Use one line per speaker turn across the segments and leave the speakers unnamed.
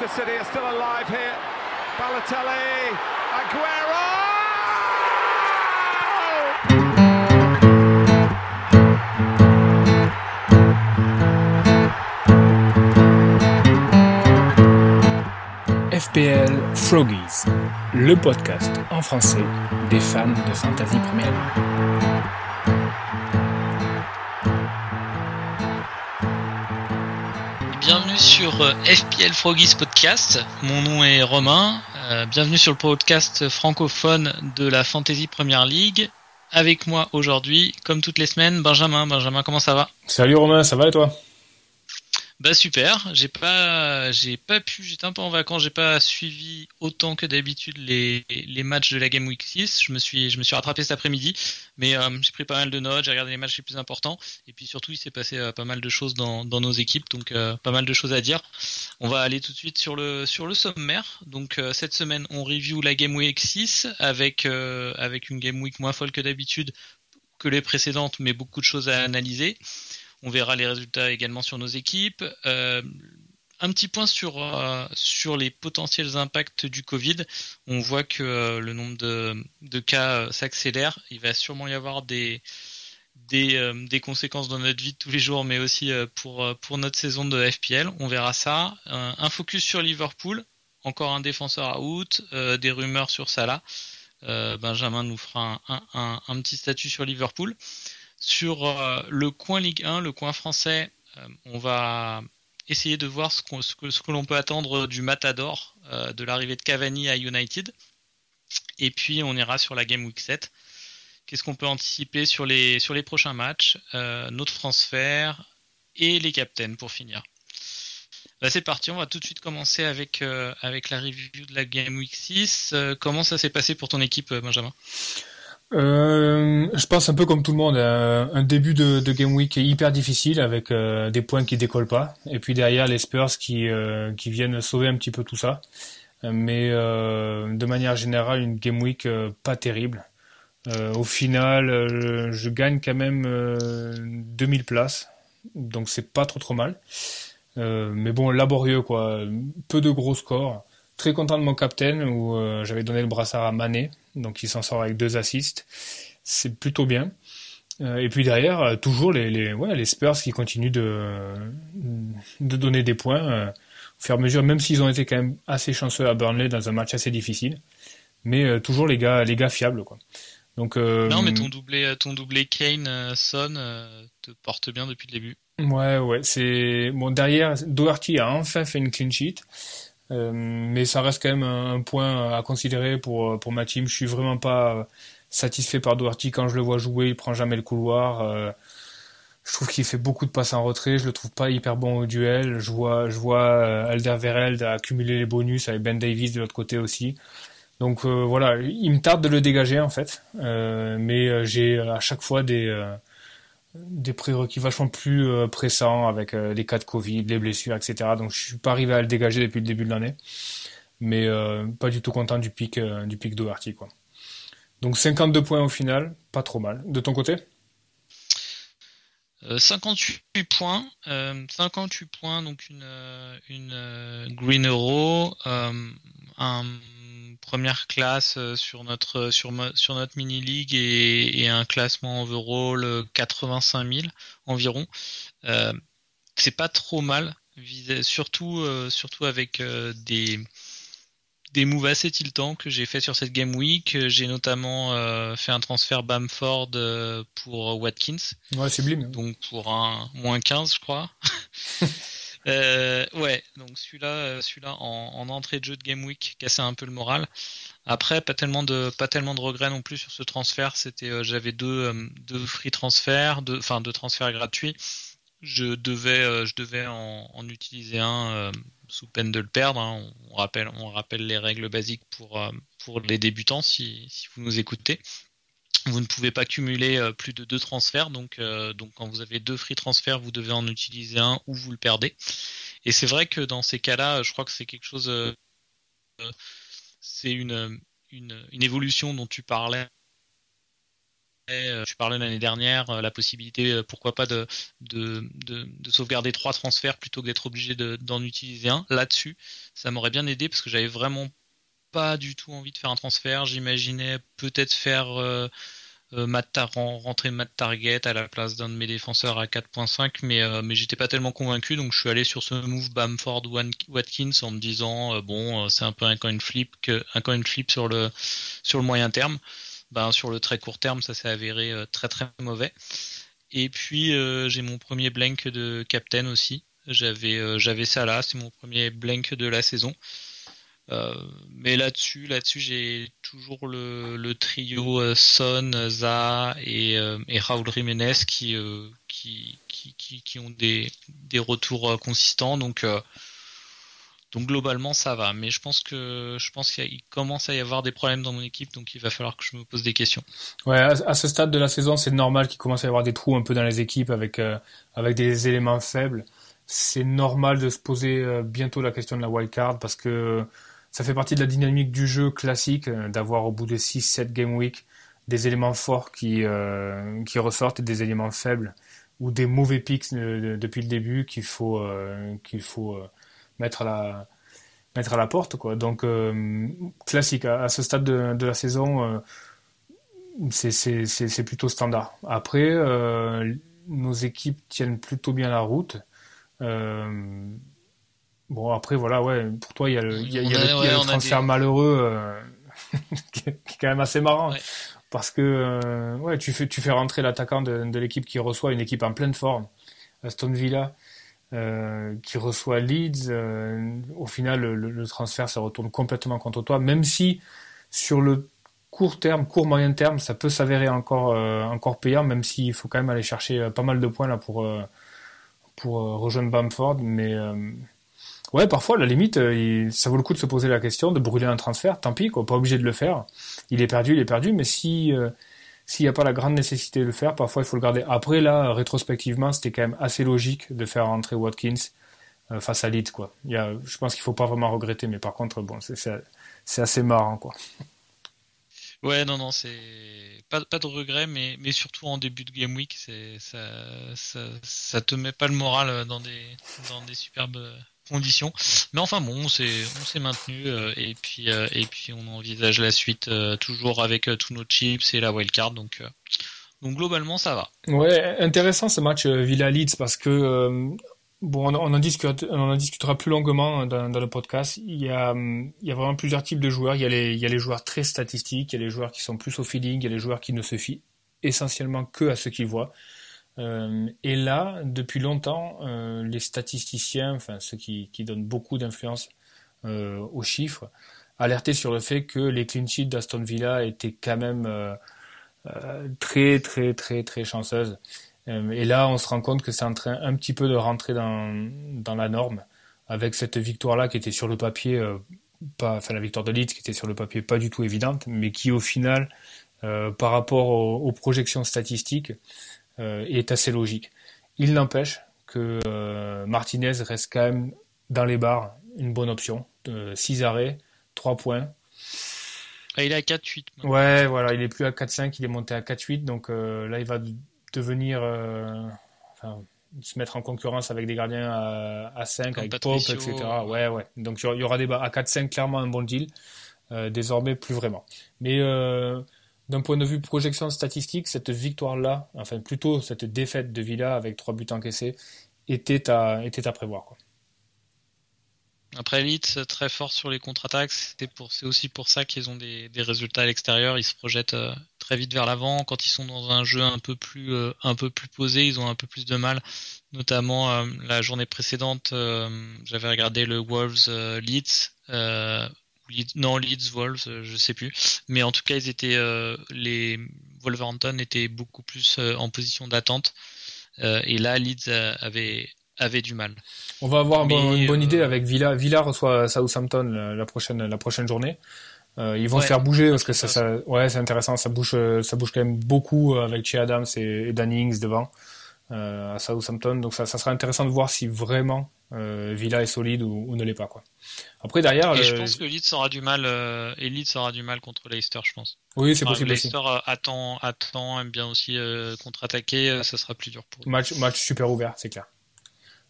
Manchester City are still alive here. Balotelli, Aguero!
FPL Froggies, le podcast en français des fans de Fantasy Premier League.
Bienvenue sur euh, FPL Froggies Podcast. Mon nom est Romain. Euh, bienvenue sur le podcast francophone de la Fantasy Premier League. Avec moi aujourd'hui, comme toutes les semaines, Benjamin. Benjamin, comment ça va?
Salut Romain, ça va et toi?
Bah super. J'ai pas, j'ai pas pu. J'étais un peu en vacances. J'ai pas suivi autant que d'habitude les, les matchs de la Game Week 6. Je me suis, je me suis rattrapé cet après-midi, mais euh, j'ai pris pas mal de notes. J'ai regardé les matchs les plus importants. Et puis surtout, il s'est passé euh, pas mal de choses dans, dans nos équipes, donc euh, pas mal de choses à dire. On va aller tout de suite sur le sur le sommaire. Donc cette semaine, on review la Game Week 6 avec avec une Game Week moins folle que d'habitude que les précédentes, mais beaucoup de choses à analyser. On verra les résultats également sur nos équipes. Euh, un petit point sur euh, sur les potentiels impacts du Covid. On voit que euh, le nombre de, de cas s'accélère. Il va sûrement y avoir des des, des conséquences dans notre vie de tous les jours, mais aussi pour pour notre saison de FPL. On verra ça. Un, focus sur Liverpool. Encore un défenseur out. euh, des rumeurs sur Salah. Benjamin nous fera un, un petit statut sur Liverpool. Sur euh, le coin Ligue 1, le coin français, euh, on va essayer de voir ce, ce que, ce que l'on peut attendre du Matador, euh, de l'arrivée de Cavani à United. Et puis on ira sur la Game Week 7. Qu'est-ce qu'on peut anticiper sur les, sur les prochains matchs, notre transfert et les captains pour finir? Bah, c'est parti, on va tout de suite commencer avec, avec la review de la Game Week 6. Euh, comment ça s'est passé pour ton équipe, Benjamin?
Euh, je pense un peu comme tout le monde, euh, un début de, Game Week est hyper difficile avec euh, des points qui décollent pas, et puis derrière les Spurs qui, qui viennent sauver un petit peu tout ça. Mais de manière générale, une Game Week pas terrible. Au final, je gagne quand même euh, 2000 places, donc c'est pas trop trop mal. Mais bon, laborieux quoi, peu de gros scores. Très content de mon captain où euh, j'avais donné le brassard à Mané, donc il s'en sort avec deux assists. C'est plutôt bien. Euh, et puis derrière, euh, toujours les, les, ouais, les Spurs qui continuent de, de donner des points au fur et à mesure, même s'ils ont été quand même assez chanceux à Burnley dans un match assez difficile. Mais toujours les gars, les gars fiables quoi. Donc
Non, mais ton doublé, ton doublé Kane, Son te porte bien depuis le début.
Ouais, ouais, c'est bon derrière Doherty a enfin fait une clean sheet, euh, mais ça reste quand même un, point à considérer pour pour ma team. Je suis vraiment pas euh, satisfait par Doherty quand je le vois jouer, il prend jamais le couloir. euh, je trouve qu'il fait beaucoup de passes en retrait, je le trouve pas hyper bon au duel. Je vois je vois euh, Alderweireld accumuler les bonus avec Ben Davis de l'autre côté aussi. Donc euh, voilà, il me tarde de le dégager en fait, Euh, mais euh, j'ai à chaque fois des euh, des prérequis vachement plus euh, pressants avec euh, les cas de Covid, les blessures, etc. Donc je suis pas arrivé à le dégager depuis le début de l'année, mais euh, pas du tout content du pic euh, du pic Doherty quoi. Donc 52 points au final, pas trop mal. De ton côté?
Euh, 58 points, euh, 58 points, donc une, une Green Euro, un première classe euh, sur notre sur, mo- sur notre mini league et, et un classement overall euh, 85 000 environ. Euh, c'est pas trop mal, surtout euh, surtout avec euh, des des moves assez tiltants que j'ai fait sur cette game week. J'ai notamment euh, fait un transfert Bamford euh, pour Watkins
Ouais, sublime.
donc pour un moins 15 je crois. Euh, ouais, donc celui-là, euh, celui-là en, en entrée de jeu de Game Week cassait un peu le moral. Après, pas tellement de pas tellement de regrets non plus sur ce transfert. C'était, euh, j'avais deux euh, deux free transferts, deux, enfin deux transferts gratuits. Je devais je devais en, utiliser un sous peine de le perdre. hein. On rappelle on rappelle les règles basiques pour pour les débutants si si vous nous écoutez vous ne pouvez pas cumuler euh, plus de deux transferts, donc, euh, donc quand vous avez deux free transferts, vous devez en utiliser un ou vous le perdez. Et c'est vrai que dans ces cas-là, je crois que c'est quelque chose, euh, euh, c'est une, une, une évolution dont tu parlais tu parlais l'année dernière, la possibilité, pourquoi pas, de, de, de, de, sauvegarder trois transferts plutôt que d'être obligé d'en utiliser un. Là-dessus, ça m'aurait bien aidé parce que j'avais vraiment pas du tout envie de faire un transfert. J'imaginais peut-être faire euh, Matt rentrer Matt Target à la place d'un de mes défenseurs à 4.5 mais euh, mais j'étais pas tellement convaincu donc je suis allé sur ce move Bamford Watkins en me disant euh, bon c'est un peu un coin flip que un coin flip sur le sur le moyen terme. Ben sur le très court terme ça s'est avéré très très mauvais. Et puis j'ai mon premier blank de captain aussi. J'avais j'avais ça là c'est mon premier blank de la saison. euh, mais là-dessus, là-dessus, j'ai toujours le, trio euh, Son, Za et, euh, et Jiménez qui, qui, qui, qui, ont des, des retours consistants. Donc, donc globalement, ça va. Mais je pense que je pense qu'il commence à y avoir des problèmes dans mon équipe, donc il va falloir que je me pose des questions.
Ouais, à, ce stade de la saison, c'est normal qu'il commence à y avoir des trous un peu dans les équipes avec avec des éléments faibles. C'est normal de se poser bientôt la question de la wildcard parce que ça fait partie de la dynamique du jeu classique, euh, d'avoir au bout de 6-7 game week des éléments forts qui, euh, qui ressortent et des éléments faibles ou des mauvais picks depuis le début qu'il faut, euh, faut mettre, à la, mettre à la porte. Quoi. Donc, classique, à, ce stade de, de la saison, c'est plutôt standard. Après, nos équipes tiennent plutôt bien la route. Bon, après, voilà, ouais, pour toi, il y a le, il y a, le, transfert malheureux euh, qui, est, quand même assez marrant. Parce que euh, ouais, tu, fais, tu fais rentrer l'attaquant de, de l'équipe qui reçoit une équipe en pleine forme, Aston Villa, euh, qui reçoit Leeds. Euh, au final, le, le, transfert se retourne complètement contre toi, même si sur le court terme, court moyen terme, ça peut s'avérer encore, euh, encore payant, même s'il faut quand même aller chercher pas mal de points là pour, pour rejoindre Bamford. Mais Ouais, parfois, à la limite, euh, ça vaut le coup de se poser la question, de brûler un transfert, tant pis, quoi, pas obligé de le faire. Il est perdu, il est perdu, mais si euh, s'il n'y a pas la grande nécessité de le faire, parfois il faut le garder. Après, là, rétrospectivement, c'était quand même assez logique de faire rentrer Watkins euh, face à Leeds, quoi. Il y a, je pense qu'il faut pas vraiment regretter, mais par contre, bon, c'est assez marrant, quoi.
Ouais, non, non, c'est pas, de regret, mais, surtout en début de game week, ça, ça, ça te met pas le moral dans des superbes conditions. Mais enfin bon, on s'est maintenu euh, et puis euh, et puis on envisage la suite euh, toujours avec tous nos chips et la wildcard. Donc donc globalement ça va.
Ouais, intéressant ce match Villa Leeds parce que bon on, en discutera, plus longuement dans, dans, le podcast. Il y a il y a vraiment plusieurs types de joueurs. Il y a les il y a les joueurs très statistiques, il y a les joueurs qui sont plus au feeling, il y a les joueurs qui ne se fient essentiellement que à ce qu'ils voient. Euh, et là, depuis longtemps, euh, les statisticiens, enfin ceux qui, donnent beaucoup d'influence euh, aux chiffres, alertaient sur le fait que les clean sheets d'Aston Villa étaient quand même très très très très chanceuses. et là, on se rend compte que c'est en train un petit peu de rentrer dans, la norme avec cette victoire-là qui était sur le papier, enfin la victoire de Leeds qui était sur le papier pas du tout évidente, mais qui au final, par rapport aux projections statistiques, euh, est assez logique. Il n'empêche que euh, Martinez reste quand même dans les barres une bonne option. 6 arrêts, 3 points.
Ah, il est à 4-8.
Ouais, voilà, il est plus à 4-5, il est monté à 4-8, donc euh, là il va devenir, enfin, se mettre en concurrence avec des gardiens à, à 5, avec Pope, etc. Ouais, ouais. Donc il y aura des à 4-5, clairement un bon deal. désormais, plus vraiment. Mais d'un point de vue projection statistique, cette victoire-là, enfin plutôt cette défaite de Villa avec trois buts encaissés, était à, prévoir.
Après Leeds, très fort sur les contre-attaques, c'est aussi pour ça qu'ils ont des, résultats à l'extérieur. Ils se projettent euh, très vite vers l'avant. Quand ils sont dans un jeu un peu plus euh, posé, ils ont un peu plus de mal. Notamment euh, la journée précédente, j'avais regardé le Wolves Leeds non Leeds Wolves euh, je sais plus. Mais en tout cas ils étaient euh, les Wolverhampton étaient beaucoup plus euh, en position d'attente. Et là Leeds avait avait du mal.
On va avoir une bonne idée avec Villa. Villa reçoit Southampton la prochaine la prochaine journée. Ils vont se faire bouger parce que ça, ça. ouais c'est intéressant. Ça bouge ça bouge quand même beaucoup avec Che Adams et, et Dannings devant à Southampton donc ça, ça sera intéressant de voir si vraiment Villa est solide ou, ne l'est pas quoi. Après derrière,
et je pense que Leeds aura du mal, et Leeds aura du mal contre Leicester, je pense.
Oui, c'est possible.
Leicester attend, attend, aime bien aussi contre-attaquer, ça sera plus dur pour.
Match, match super ouvert, c'est clair.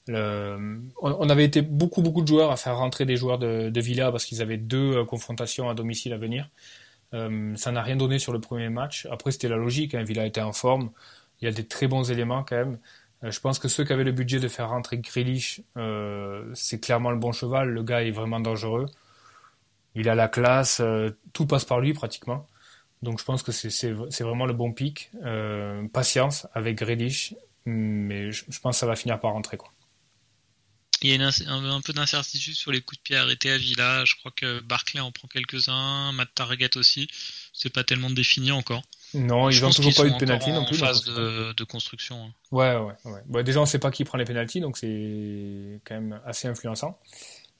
On, avait été beaucoup beaucoup de joueurs à faire rentrer des joueurs de, Villa parce qu'ils avaient deux confrontations à domicile à venir. ça n'a rien donné sur le premier match. Après, c'était la logique. Hein. Villa était en forme. Il y a des très bons éléments quand même. Euh, je pense que ceux qui avaient le budget de faire rentrer Grealish, euh, c'est clairement le bon cheval. Le gars est vraiment dangereux. Il a la classe, euh, tout passe par lui pratiquement. Donc je pense que c'est vraiment le bon pic. patience avec Grealish, mais je, pense que ça va finir par rentrer.
Il y a un, peu d'incertitude sur les coups de pied arrêtés à Villa. Je crois que Barclay en prend quelques-uns, Matt Target aussi. C'est pas tellement défini encore.
Non, ils n'ont toujours pas eu de penalty non plus.
En phase de, construction. Hein.
Ouais, ouais, ouais. Bah, déjà, on ne sait pas qui prend les penalties, donc c'est quand même assez influençant.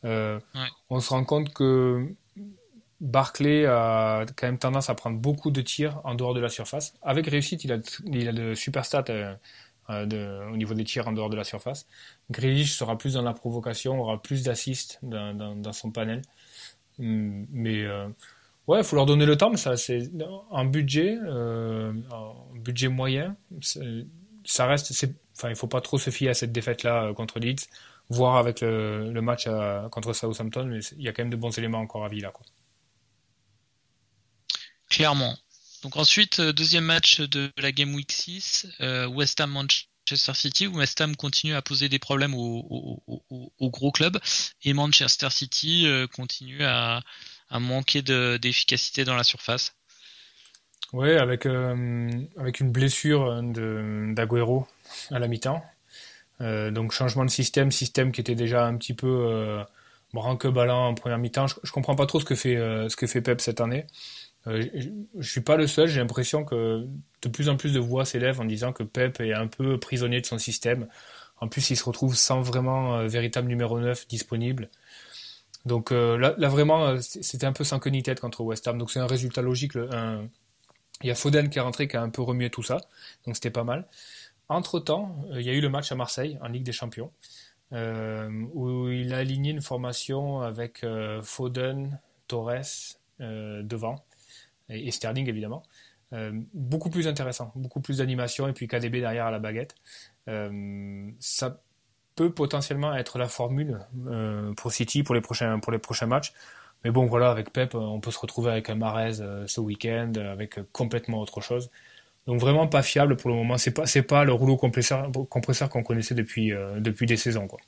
Euh, on se rend compte que Barclay a quand même tendance à prendre beaucoup de tirs en dehors de la surface. Avec réussite, il a, il a de super stats euh, euh, au niveau des tirs en dehors de la surface. Grealish sera plus dans la provocation, aura plus d'assists dans, dans, son panel. Hum, mais Ouais, il faut leur donner le temps, mais ça, c'est un budget, euh, un budget moyen. Ça reste, enfin, il faut pas trop se fier à cette défaite-là euh, contre Leeds, voir avec le, match contre Southampton, mais il y a quand même de bons éléments encore à Villa, quoi.
Clairement. Donc ensuite, euh, deuxième match de la Game Week 6, West Ham Manchester City, où West Ham continue à poser des problèmes aux au, gros clubs, et Manchester City continue à, à manquer d'efficacité dans la surface.
Oui, avec, euh, avec une blessure d'Aguero à la mi-temps. Euh, donc changement de système, système qui était déjà un petit peu euh, branque-ballant en première mi-temps. Je, comprends pas trop ce que fait, ce que fait Pep cette année. je, ne suis pas le seul, j'ai l'impression que de plus en plus de voix s'élèvent en disant que Pep est un peu prisonnier de son système. En plus, il se retrouve sans vraiment véritable numéro 9 disponible. Donc euh, là, vraiment, euh, c'était un peu sans queue ni tête contre West Ham. Donc c'est un résultat logique. Il y a Foden qui est rentré, qui a un peu remué tout ça. Donc c'était pas mal. Entre-temps, euh, il y a eu le match à Marseille, en Ligue des Champions, où il a aligné une formation avec Foden, Torres devant, et, Sterling évidemment. beaucoup plus intéressant, beaucoup plus d'animation, et puis KDB derrière à la baguette. ça peut potentiellement être la formule euh, pour City pour les prochains pour les prochains matchs. Mais bon, voilà, avec Pep, on peut se retrouver avec un Marez euh, ce week-end, avec complètement autre chose. Donc vraiment pas fiable pour le moment. C'est pas pas le rouleau compresseur qu'on connaissait depuis euh, depuis des saisons quoi.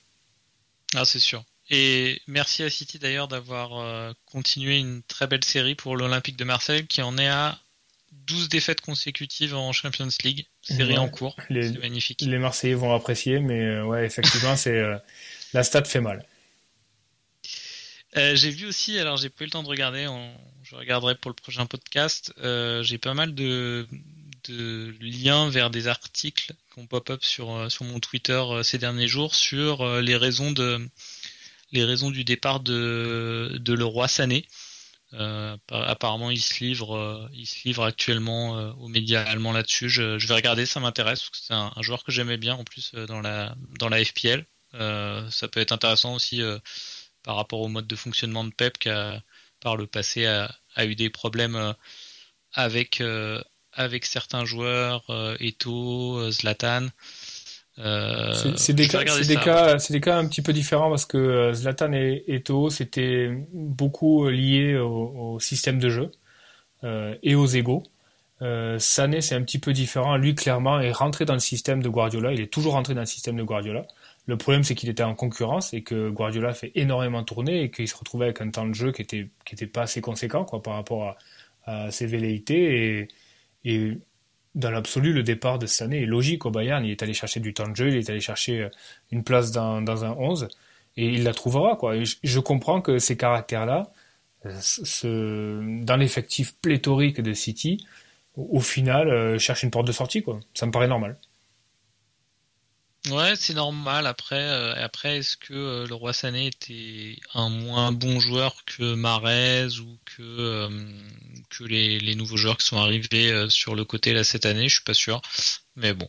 Ah c'est sûr. Et merci à City d'ailleurs d'avoir continué une très belle série pour l'Olympique de Marseille qui en est à 12 défaites consécutives en Champions League. Série en cours.
Les,
magnifique.
Les Marseillais vont apprécier, mais euh, ouais, effectivement, c'est euh, la stat fait mal.
Euh, j'ai vu aussi, alors j'ai pas eu le temps de regarder, je regarderai pour le prochain podcast. j'ai pas mal de, de, liens vers des articles qu'on pop-up sur sur mon Twitter ces derniers jours sur les raisons de les raisons du départ de de Leroy Sané. Euh, apparemment, il se livre, euh, il se livre actuellement euh, aux médias allemands là-dessus. Je, vais regarder, ça m'intéresse c'est un, joueur que j'aimais bien en plus dans la dans la FPL. ça peut être intéressant aussi par rapport au mode de fonctionnement de Pep qui a par le passé a, a eu des problèmes avec avec certains joueurs, Eto, Zlatan.
Euh, c'est des, cas, des, cas, des cas un petit peu différents parce que euh, Zlatan et Eto'o c'était beaucoup lié au, système de jeu euh, et aux égaux. Euh, Sané c'est un petit peu différent. Lui clairement est rentré dans le système de Guardiola. Il est toujours rentré dans le système de Guardiola. Le problème c'est qu'il était en concurrence et que Guardiola fait énormément tourner et qu'il se retrouvait avec un temps de jeu qui était qui était pas assez conséquent quoi par rapport à, à ses velléités et, et dans l'absolu, le départ de cette année est logique au Bayern. Il est allé chercher du temps de jeu, il est allé chercher euh, une place dans, dans un 11 et il la trouvera. Quoi. je, comprends que ces caractères-là, euh, dans l'effectif pléthorique de City, au, final, euh, cherchent une porte de sortie. Quoi. Ça me paraît normal.
Ouais, c'est normal. Après, euh, après est-ce que euh, le roi Sané était un moins bon joueur que Marez ou que euh, que les, les, nouveaux joueurs qui sont arrivés sur le côté là cette année? Je suis pas sûr, mais bon.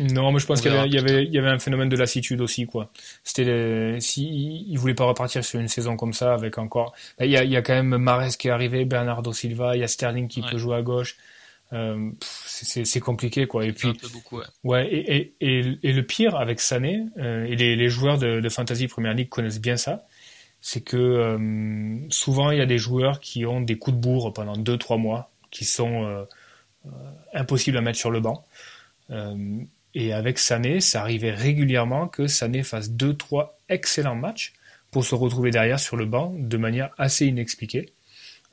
Non, mais je pense qu'il y, avait, il y avait un phénomène de lassitude aussi, quoi. C'était si il voulait pas repartir sur une saison comme ça avec encore. Bah, il y a, il y a quand même Mares qui est arrivé, Bernardo Silva, il y a Sterling qui peut jouer à gauche. Euh, c'est compliqué quoi. Et puis
beaucoup, ouais,
ouais et, et, et, et, le pire avec Sané euh, et les, les, joueurs de, de fantasy Premier League connaissent bien ça c'est que euh, souvent il y a des joueurs qui ont des coups de bourre pendant 2-3 mois qui sont euh, euh, impossibles à mettre sur le banc. Et avec Sané ça arrivait régulièrement que Sané fasse 2-3 excellents matchs pour se retrouver derrière sur le banc de manière assez inexpliquée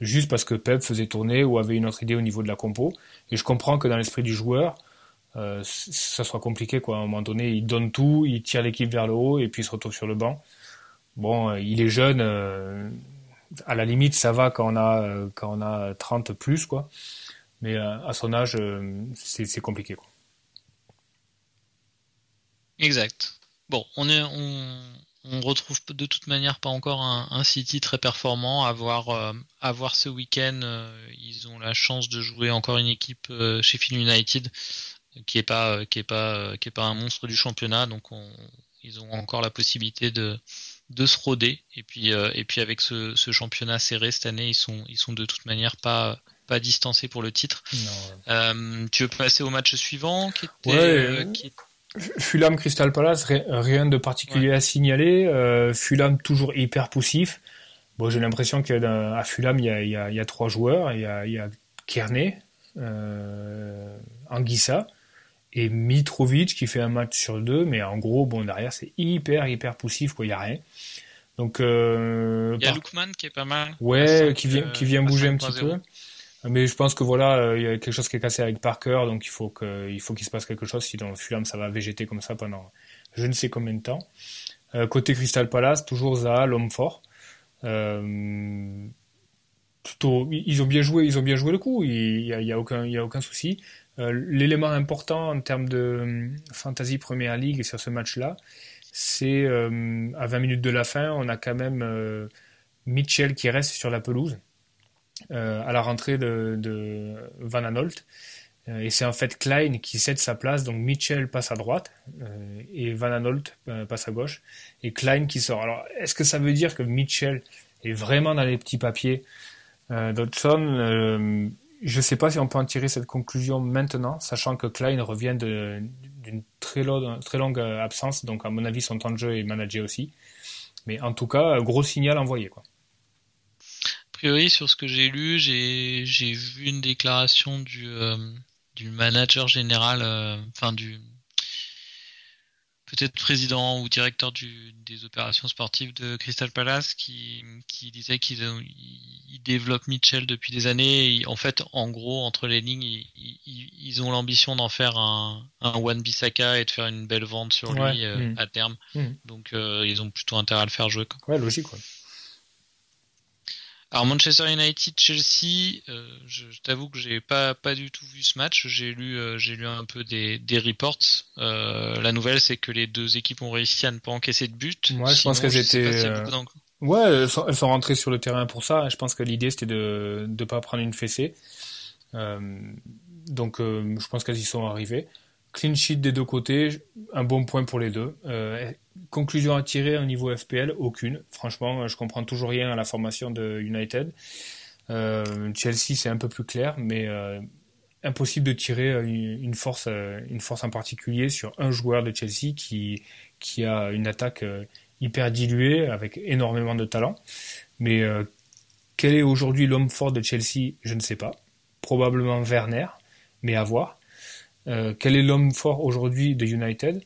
juste parce que Pep faisait tourner ou avait une autre idée au niveau de la compo. Et je comprends que dans l'esprit du joueur, euh, ça soit compliqué quoi. À un moment donné, il donne tout, il tire l'équipe vers le haut et puis il se retrouve sur le banc. Bon, euh, il est jeune, euh, à la limite ça va quand on a euh, quand on a 30 plus quoi. Mais à son âge, c'est compliqué.
Exact. Bon, on est on retrouve de toute manière pas encore un, City très performant. À voir, euh, ce week-end, euh, ils ont la chance de jouer encore une équipe euh, chez Phil United qui est pas qui est pas qui est pas un monstre du championnat, donc ils ont encore la possibilité de de se roder. Et puis et puis avec ce, championnat serré cette année, ils sont ils sont de toute manière pas pas distancés pour le titre. tu veux passer au match suivant qui
était, qui Fulham Crystal Palace, rien de particulier à signaler. Euh, Fulham toujours hyper poussif. Bon, j'ai l'impression qu'à Fulham, il y, a, il, y a, il y a, trois joueurs. Il y a, il y a Kearney, euh, Anguissa et Mitrovic qui fait un match sur deux. Mais en gros, bon, derrière, c'est hyper, hyper poussif. Quoi, il n'y a rien. Donc,
euh, il y a Lukman qui est pas mal.
Ouais, qui vient, qui vient bouger un petit peu. Mais je pense que voilà, euh, il y a quelque chose qui est cassé avec Parker, donc il faut que, faut qu'il se passe quelque chose. Sinon, Fulham, ça va végéter comme ça pendant je ne sais combien de temps. Euh, côté Crystal Palace, toujours Zaha, l'homme fort. Euh, plutôt, ils ont bien joué, ils ont bien joué le coup. Il y a, y a aucun, il y a aucun souci. Euh, L'élément important en termes de euh, fantasy Première League sur ce match-là, c'est à 20 minutes de la fin, on a quand même Mitchell qui reste sur la pelouse. Euh, à la rentrée de, de Van Anolt. Euh, et c'est en fait Klein qui cède sa place, donc Mitchell passe à droite euh, et Van Anolt passe à gauche, et Klein qui sort. Alors, est-ce que ça veut dire que Mitchell est vraiment dans les petits papiers Dodson Je ne sais pas si on peut en tirer cette conclusion maintenant, sachant que Klein revient d'une très, très, longue absence, donc à mon avis son temps de jeu est managé aussi. Mais en tout cas, gros signal envoyé. Quoi
priori, sur ce que j'ai lu, j'ai vu une déclaration du, euh, du manager général, euh, enfin du peut-être président ou directeur du, des opérations sportives de Crystal Palace qui, qui disait qu'ils ils développent Mitchell depuis des années. en fait, en gros, entre les lignes, ils, ils ont l'ambition d'en faire un, un One Bissaka et de faire une belle vente sur lui euh, mm. à terme. Mm. Donc, ils ont plutôt intérêt à le faire jouer.
Quoi. Ouais, logique. Ouais.
Alors Manchester United Chelsea, euh, je, t'avoue que j'ai pas pas du tout vu ce match. J'ai lu euh, j'ai lu un peu des des reports. Euh, la nouvelle c'est que les deux équipes ont réussi à ne pas encaisser de but.
Moi je pense qu'elles étaient ouais elles sont, elles sont, rentrées sur le terrain pour ça. Je pense que l'idée c'était de de pas prendre une fessée. donc je pense qu'elles y sont arrivées. Clean sheet des deux côtés, un bon point pour les deux. Euh, conclusion à tirer au niveau FPL, aucune. Franchement, je comprends toujours rien à la formation de United. Euh, Chelsea, c'est un peu plus clair, mais euh, impossible de tirer une force, une force en particulier sur un joueur de Chelsea qui, qui a une attaque hyper diluée avec énormément de talent. Mais quel est aujourd'hui l'homme fort de Chelsea? Je ne sais pas. Probablement Werner, mais à voir. Euh, quel est l'homme fort aujourd'hui de United?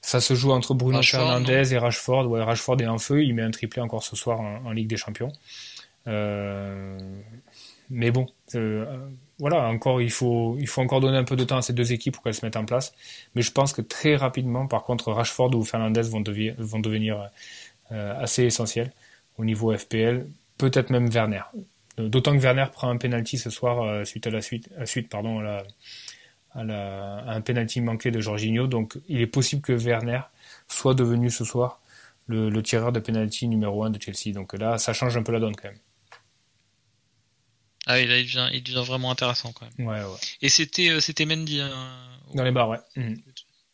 Ça se joue entre Bruno Fernandez et Rashford. Ouais, Rashford est en feu, il met un triplé encore ce soir en, Ligue des Champions. Euh, mais bon, euh, voilà, encore il faut il faut encore donner un peu de temps à ces deux équipes pour qu'elles se mettent en place. Mais je pense que très rapidement, par contre, Rashford ou Fernandez vont, vont devenir assez essentiels au niveau FPL, peut-être même Werner. D'autant que Werner prend un penalty ce soir suite à la suite, suite pardon, à la, à, un penalty manqué de Jorginho. Donc il est possible que Werner soit devenu ce soir le, tireur de penalty numéro 1 de Chelsea. Donc là, ça change un peu la donne quand même.
Ah oui, là, il devient, il devient vraiment intéressant quand même.
Ouais, ouais.
Et c'était, euh, c'était Mendy. Hein,
Dans les barres, ouais. Mhm.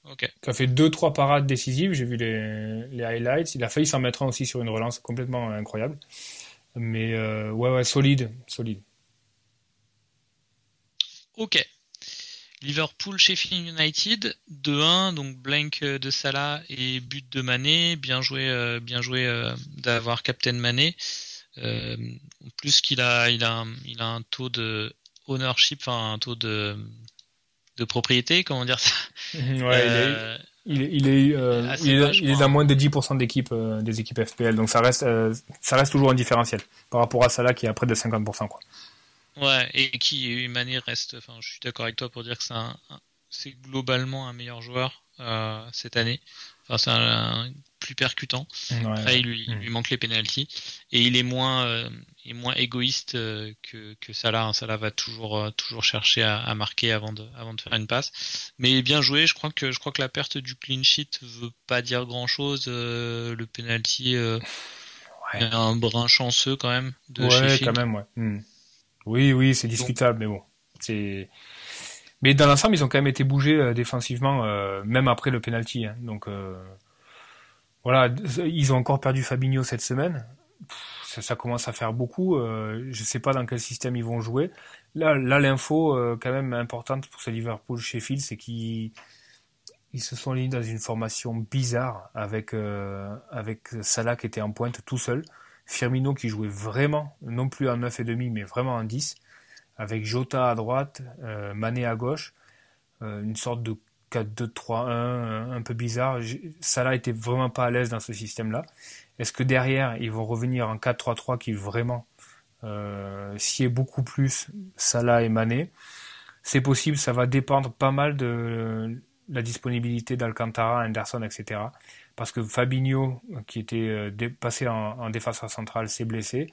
ok.
Qui a fait deux trois parades décisives. J'ai vu les, les highlights. Il a failli s'en mettre un aussi sur une relance complètement incroyable. Mais euh, ouais, ouais, solide, solide.
Ok. Liverpool Sheffield United 2-1 donc blank de Salah et but de Mané. Bien joué euh, bien joué euh, d'avoir Captain Mané. Euh, en plus qu'il a il a un, il a un taux de ownership enfin un taux de de propriété comment dire ça
ouais, il est il est, il est, euh, il est, il est à moins de 10% d'équipe euh, des équipes FPL donc ça reste euh, ça reste toujours un différentiel par rapport à Salah qui est à près de 50% quoi.
Ouais, et qui Mané reste. Enfin, je suis d'accord avec toi pour dire que c'est un, c'est globalement un meilleur joueur euh, cette année. Enfin, c'est un, un plus percutant.
Ouais,
Après, il lui, il
Mm.
lui manque les penalties et il est moins, euh, est moins égoïste euh, que que Salah. hein. Salah va toujours euh, toujours chercher à, à marquer avant de avant de faire une passe. Mais bien joué. Je crois que je crois que la perte du clean sheet veut pas dire grand chose. le penalty euh,
Ouais.
un brin chanceux quand même de
ouais,
Sheffield.
quand même, ouais. Hmm. Oui, oui, c'est discutable, mais bon. C'est. Mais dans l'ensemble, ils ont quand même été bougés euh, défensivement, euh, même après le penalty. Hein. Donc euh, voilà, ils ont encore perdu Fabinho cette semaine. Pff, Ça, ça commence à faire beaucoup. Euh, je sais pas dans quel système ils vont jouer. Là, là, l'info euh, quand même importante pour ce Liverpool Sheffield, c'est qu'ils ils se sont mis dans une formation bizarre avec euh, avec Salah qui était en pointe tout seul. Firmino qui jouait vraiment, non plus en 9 et demi, mais vraiment en 10, avec Jota à droite, euh, Mané à gauche, euh, une sorte de 4-2-3-1 un, peu bizarre. Salah était vraiment pas à l'aise dans ce système-là. Est-ce que derrière, ils vont revenir en 4-3-3 qui vraiment euh, sied beaucoup plus Salah et Mané? C'est possible, ça va dépendre pas mal de la disponibilité d'Alcantara, Anderson, etc parce que Fabinho, qui était euh, passé en, en défenseur central, s'est blessé.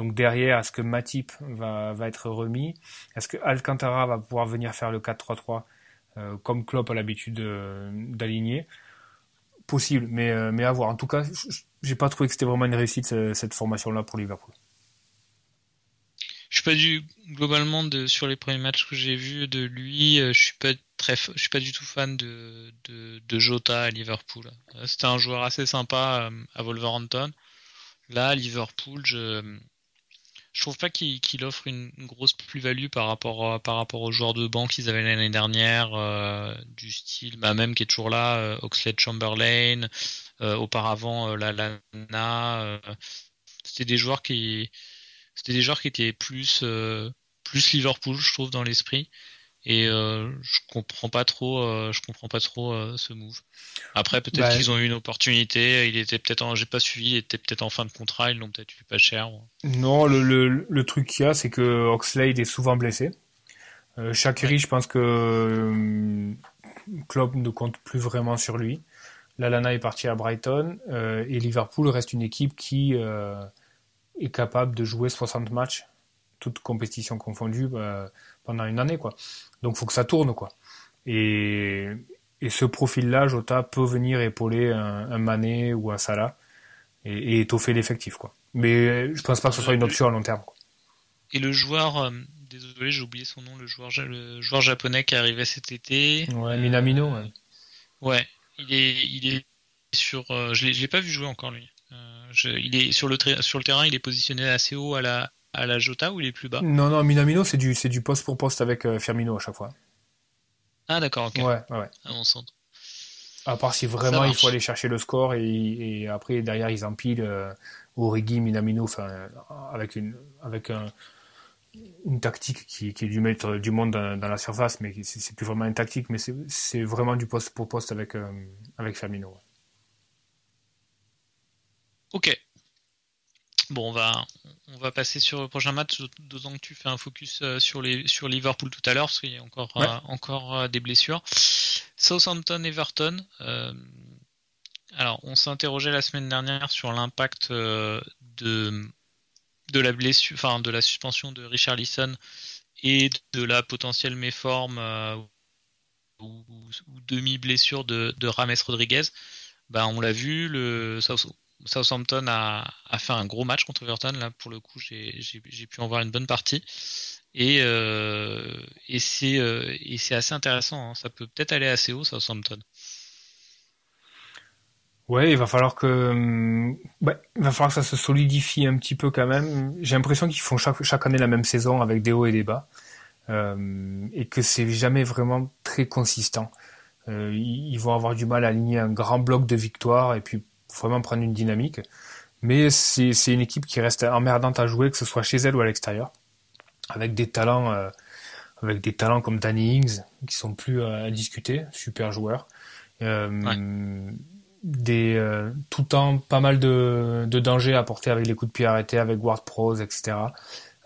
Donc derrière, est-ce que Matip va, être remis? Est-ce que Alcantara va pouvoir venir faire le 4-3-3 euh, comme Klopp a l'habitude euh, d'aligner? Possible, mais, euh, mais à voir. En tout cas, j'ai pas trouvé que c'était vraiment une réussite cette formation-là pour Liverpool.
Suis pas du globalement de sur les premiers matchs que j'ai vus de lui, euh, je suis pas très, je suis pas du tout fan de de, de Jota à Liverpool. Euh, C'était un joueur assez sympa euh, à Wolverhampton. Là, à Liverpool, je je trouve pas qu'il offre une, grosse plus-value par rapport par rapport aux joueurs de banc qu'ils avaient l'année dernière, du style, bah même qui est toujours là, euh, Oxlade Chamberlain, auparavant la Lana. c'était des joueurs qui c'était des joueurs qui étaient plus euh, plus Liverpool, je trouve, dans l'esprit. Et euh, je comprends pas trop, euh, je comprends pas trop euh, ce move. Après, peut-être
Bah,
qu'ils ont eu une opportunité. Il était peut-être, en... j'ai pas suivi, il était peut-être en fin de contrat. Ils l'ont peut-être eu pas cher.
Non, le, le, le truc qu'il y a, c'est que Oxlade est souvent blessé. Euh, Shaqiri, je pense que Klopp ne compte plus vraiment sur lui. Lalana est parti à Brighton et Liverpool reste une équipe qui est capable de jouer 60 matchs, toutes compétitions confondues, euh, pendant une année, quoi. Donc, faut que ça tourne, quoi. Et, et ce profil-là, Jota peut venir épauler un, un Mané ou un Salah et, et étoffer l'effectif, quoi. Mais je pense pas que ce soit une option à long terme. Quoi.
Et le joueur, euh, désolé, j'ai oublié son nom, le joueur, le joueur japonais qui est arrivé cet été.
Ouais, Minamino. Ouais.
Ouais, il est, il est sur. euh, je l'ai, l'ai pas vu jouer encore lui. Euh, je- il est sur le tra- sur le terrain, il est positionné assez haut à la à la Jota ou il est plus bas?
Non, non, Minamino, c'est du, du poste pour poste avec euh, Firmino à chaque fois.
Ah d'accord, ok.
Ouais, ouais.
À mon sens.
À part si vraiment il faut aller chercher le score et, et après derrière ils empilent euh, Origi, Minamino, euh, avec une avec un, une tactique qui, qui est du mettre du monde dans, dans la surface, mais c'est plus vraiment une tactique, mais c'est c'est vraiment du poste pour poste avec euh, avec Firmino. ouais.
Ok. Bon, on va on va passer sur le prochain match, d'autant que tu fais un focus euh, sur les sur Liverpool tout à l'heure, parce qu'il y a encore
Ouais.
euh, encore euh, des blessures. Southampton Everton. euh, alors, on s'interrogeait la semaine dernière sur l'impact euh, de de la blessure, enfin de la suspension de Richarlison et de la potentielle méforme ou, ou demi-blessure de, de Rames Rodriguez. Ben, on l'a vu, le South- Southampton a, fait un gros match contre Everton. Là, pour le coup, j'ai pu en voir une bonne partie. Et, euh, et c'est euh, assez intéressant. hein. Ça peut peut-être aller assez haut, Southampton.
Ouais, il va falloir que, ouais, il va falloir que ça se solidifie un petit peu quand même. J'ai l'impression qu'ils font chaque, chaque année la même saison avec des hauts et des bas, euh, et que c'est jamais vraiment très consistant. Euh, ils vont avoir du mal à aligner un grand bloc de victoires et puis vraiment prendre une dynamique. Mais c'est une équipe qui reste emmerdante à jouer, que ce soit chez elle ou à l'extérieur, avec des talents, euh, avec des talents comme Danny Ings qui sont plus à discuter, super joueur. Euh, des euh, tout le temps pas mal de, de dangers apportés avec les coups de pied arrêtés, avec Ward Pros, etc.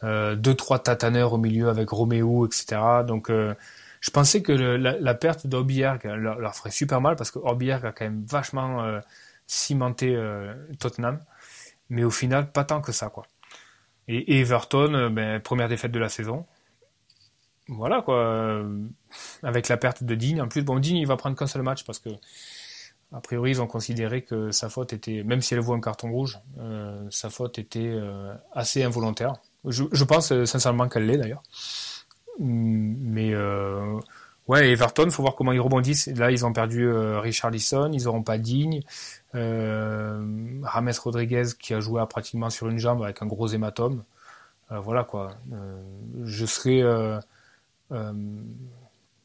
Euh, deux trois tataneurs au milieu avec Roméo, etc. Donc euh, je pensais que la, la, perte d'Orbierg leur, leur, ferait super mal parce que Orbierg a quand même vachement euh, cimenté Tottenham, mais au final pas tant que ça quoi. Et, Everton, ben, première défaite de la saison. Voilà quoi. Avec la perte de Digne en plus, bon Digne il va prendre qu'un seul match parce que a priori, ils ont considéré que sa faute était, même si elle voit un carton rouge, euh, sa faute était euh, assez involontaire. Je, pense euh, sincèrement qu'elle l'est d'ailleurs. Mm, mais euh, ouais, Everton, faut voir comment ils rebondissent. Là, ils ont perdu euh, Richard Lisson, ils n'auront pas Digne. Rames Rodriguez qui a joué pratiquement sur une jambe avec un gros hématome. voilà quoi. je serais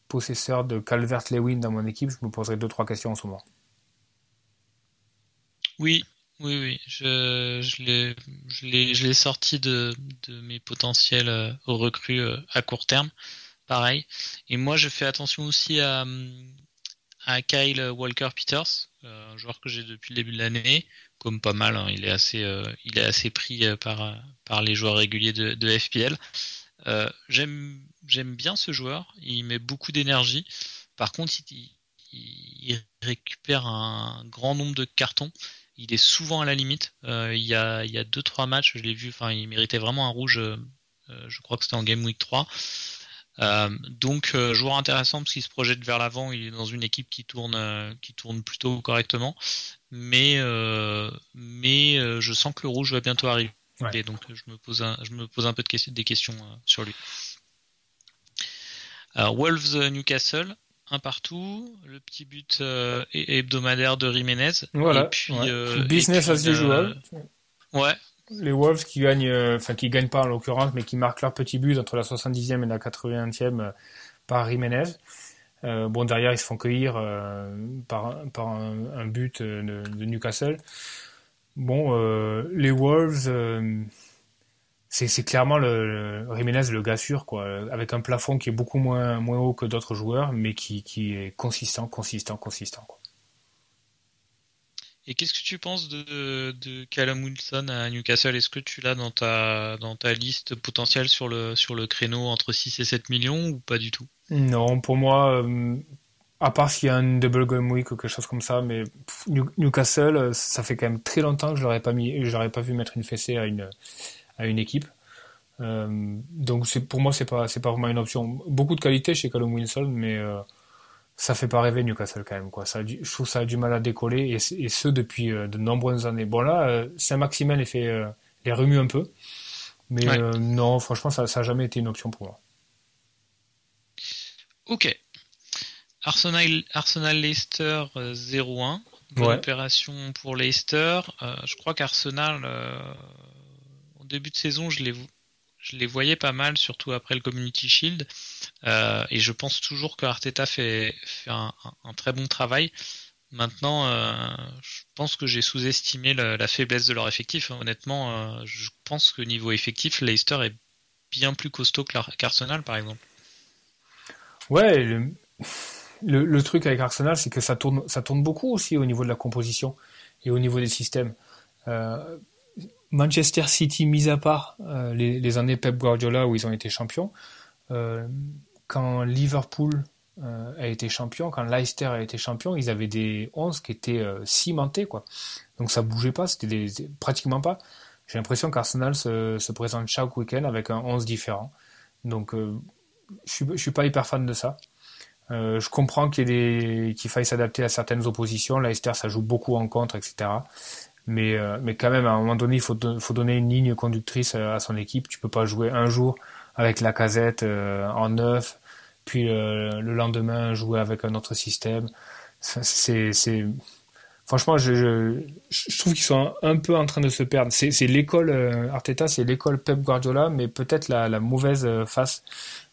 possesseur de Calvert-Lewin dans mon équipe, je me poserais deux trois questions en ce moment.
Oui, oui, oui. Je, l'ai, sorti de, de mes potentiels euh, recrues euh, à court terme. Pareil. Et moi, je fais attention aussi à, Kyle Walker Peters, euh, un joueur que j'ai depuis le début de l'année, comme pas mal. Hein. il est assez, il est assez pris par par les joueurs réguliers de, FPL. j'aime, j'aime bien ce joueur. Il met beaucoup d'énergie. Par contre, il, il récupère un grand nombre de cartons il est souvent à la limite. Euh, il y a il y a deux trois matchs, je l'ai vu. Enfin, il méritait vraiment un rouge. Euh, euh, je crois que c'était en Game Week 3. Donc joueur intéressant parce qu'il se projette vers l'avant. Il est dans une équipe qui tourne qui tourne plutôt correctement. Mais mais je sens que le rouge va bientôt arriver. Et donc je me pose un, je me pose un peu de des questions sur lui. Wolves Newcastle un partout, le petit but euh, hebdomadaire de Jiménez.
Voilà. Et puis, euh, Business as usual.
ouais.
Les Wolves qui gagnent, euh, enfin qui gagnent pas en l'occurrence, mais qui marquent leur petit but entre la 70e et la 80e par Jiménez. bon derrière ils se font cueillir par, par un, but de, de, Newcastle. Bon les Wolves c'est clairement le, le Jiménez le gars sûr quoi avec un plafond qui est beaucoup moins moins haut que d'autres joueurs mais qui, qui est consistant consistant consistant quoi.
Et qu'est-ce que tu penses de, Callum Wilson à Newcastle? Est-ce que tu l'as dans ta dans ta liste potentielle sur le sur le créneau entre 6 et 7 millions ou pas du tout?
Non, pour moi euh, à part s'il y a un double game week ou quelque chose comme ça, mais Newcastle, euh, ça fait quand même très longtemps que je l'aurais pas mis, j'aurais pas vu mettre une fessée à une à une équipe. Euh, donc pour moi c'est pas pas vraiment une option. Beaucoup de qualité chez Callum Wilson, mais ça fait pas rêver Newcastle quand même quoi. Ça je trouve ça a du mal à décoller et, et ce depuis euh, de nombreuses années. Bon là Saint-Maximin les fait les remue un peu, mais non franchement ça ça a jamais été une option pour moi.
Ok. Arsenal Arsenal Leicester 0-1. Bonne opération pour Leicester. je crois qu'Arsenal début de saison, je les, je les voyais pas mal, surtout après le Community Shield. Euh, et je pense toujours que Arteta fait, un, très bon travail. Maintenant, euh, je pense que j'ai sous-estimé la, faiblesse de leur effectif. Honnêtement, euh, je pense que niveau effectif, Leicester est bien plus costaud qu'Arsenal, par exemple.
Ouais, le, le, truc avec Arsenal, c'est que ça tourne, ça tourne beaucoup aussi au niveau de la composition et au niveau des systèmes. Manchester City, mis à part euh, les, années Pep Guardiola où ils ont été champions, euh, quand Liverpool euh, a été champion, quand Leicester a été champion, ils avaient des 11 qui étaient cimentés, quoi. Donc ça bougeait pas, c'était pratiquement pas. J'ai l'impression qu'Arsenal se, présente chaque week-end avec un 11 différent. Donc je je suis pas hyper fan de ça. je comprends qu'il qu'il faille s'adapter à certaines oppositions. Leicester, ça joue beaucoup en contre, etc. Mais, euh, mais quand même, à un moment donné, il faut, faut donner une ligne conductrice à son équipe. Tu peux pas jouer un jour avec la casette euh, en neuf, puis le lendemain jouer avec un autre système. C'est, c'est, franchement, je, je, trouve qu'ils sont un, peu en train de se perdre. C'est, l'école Arteta, c'est l'école Pep Guardiola, mais peut-être la, la mauvaise face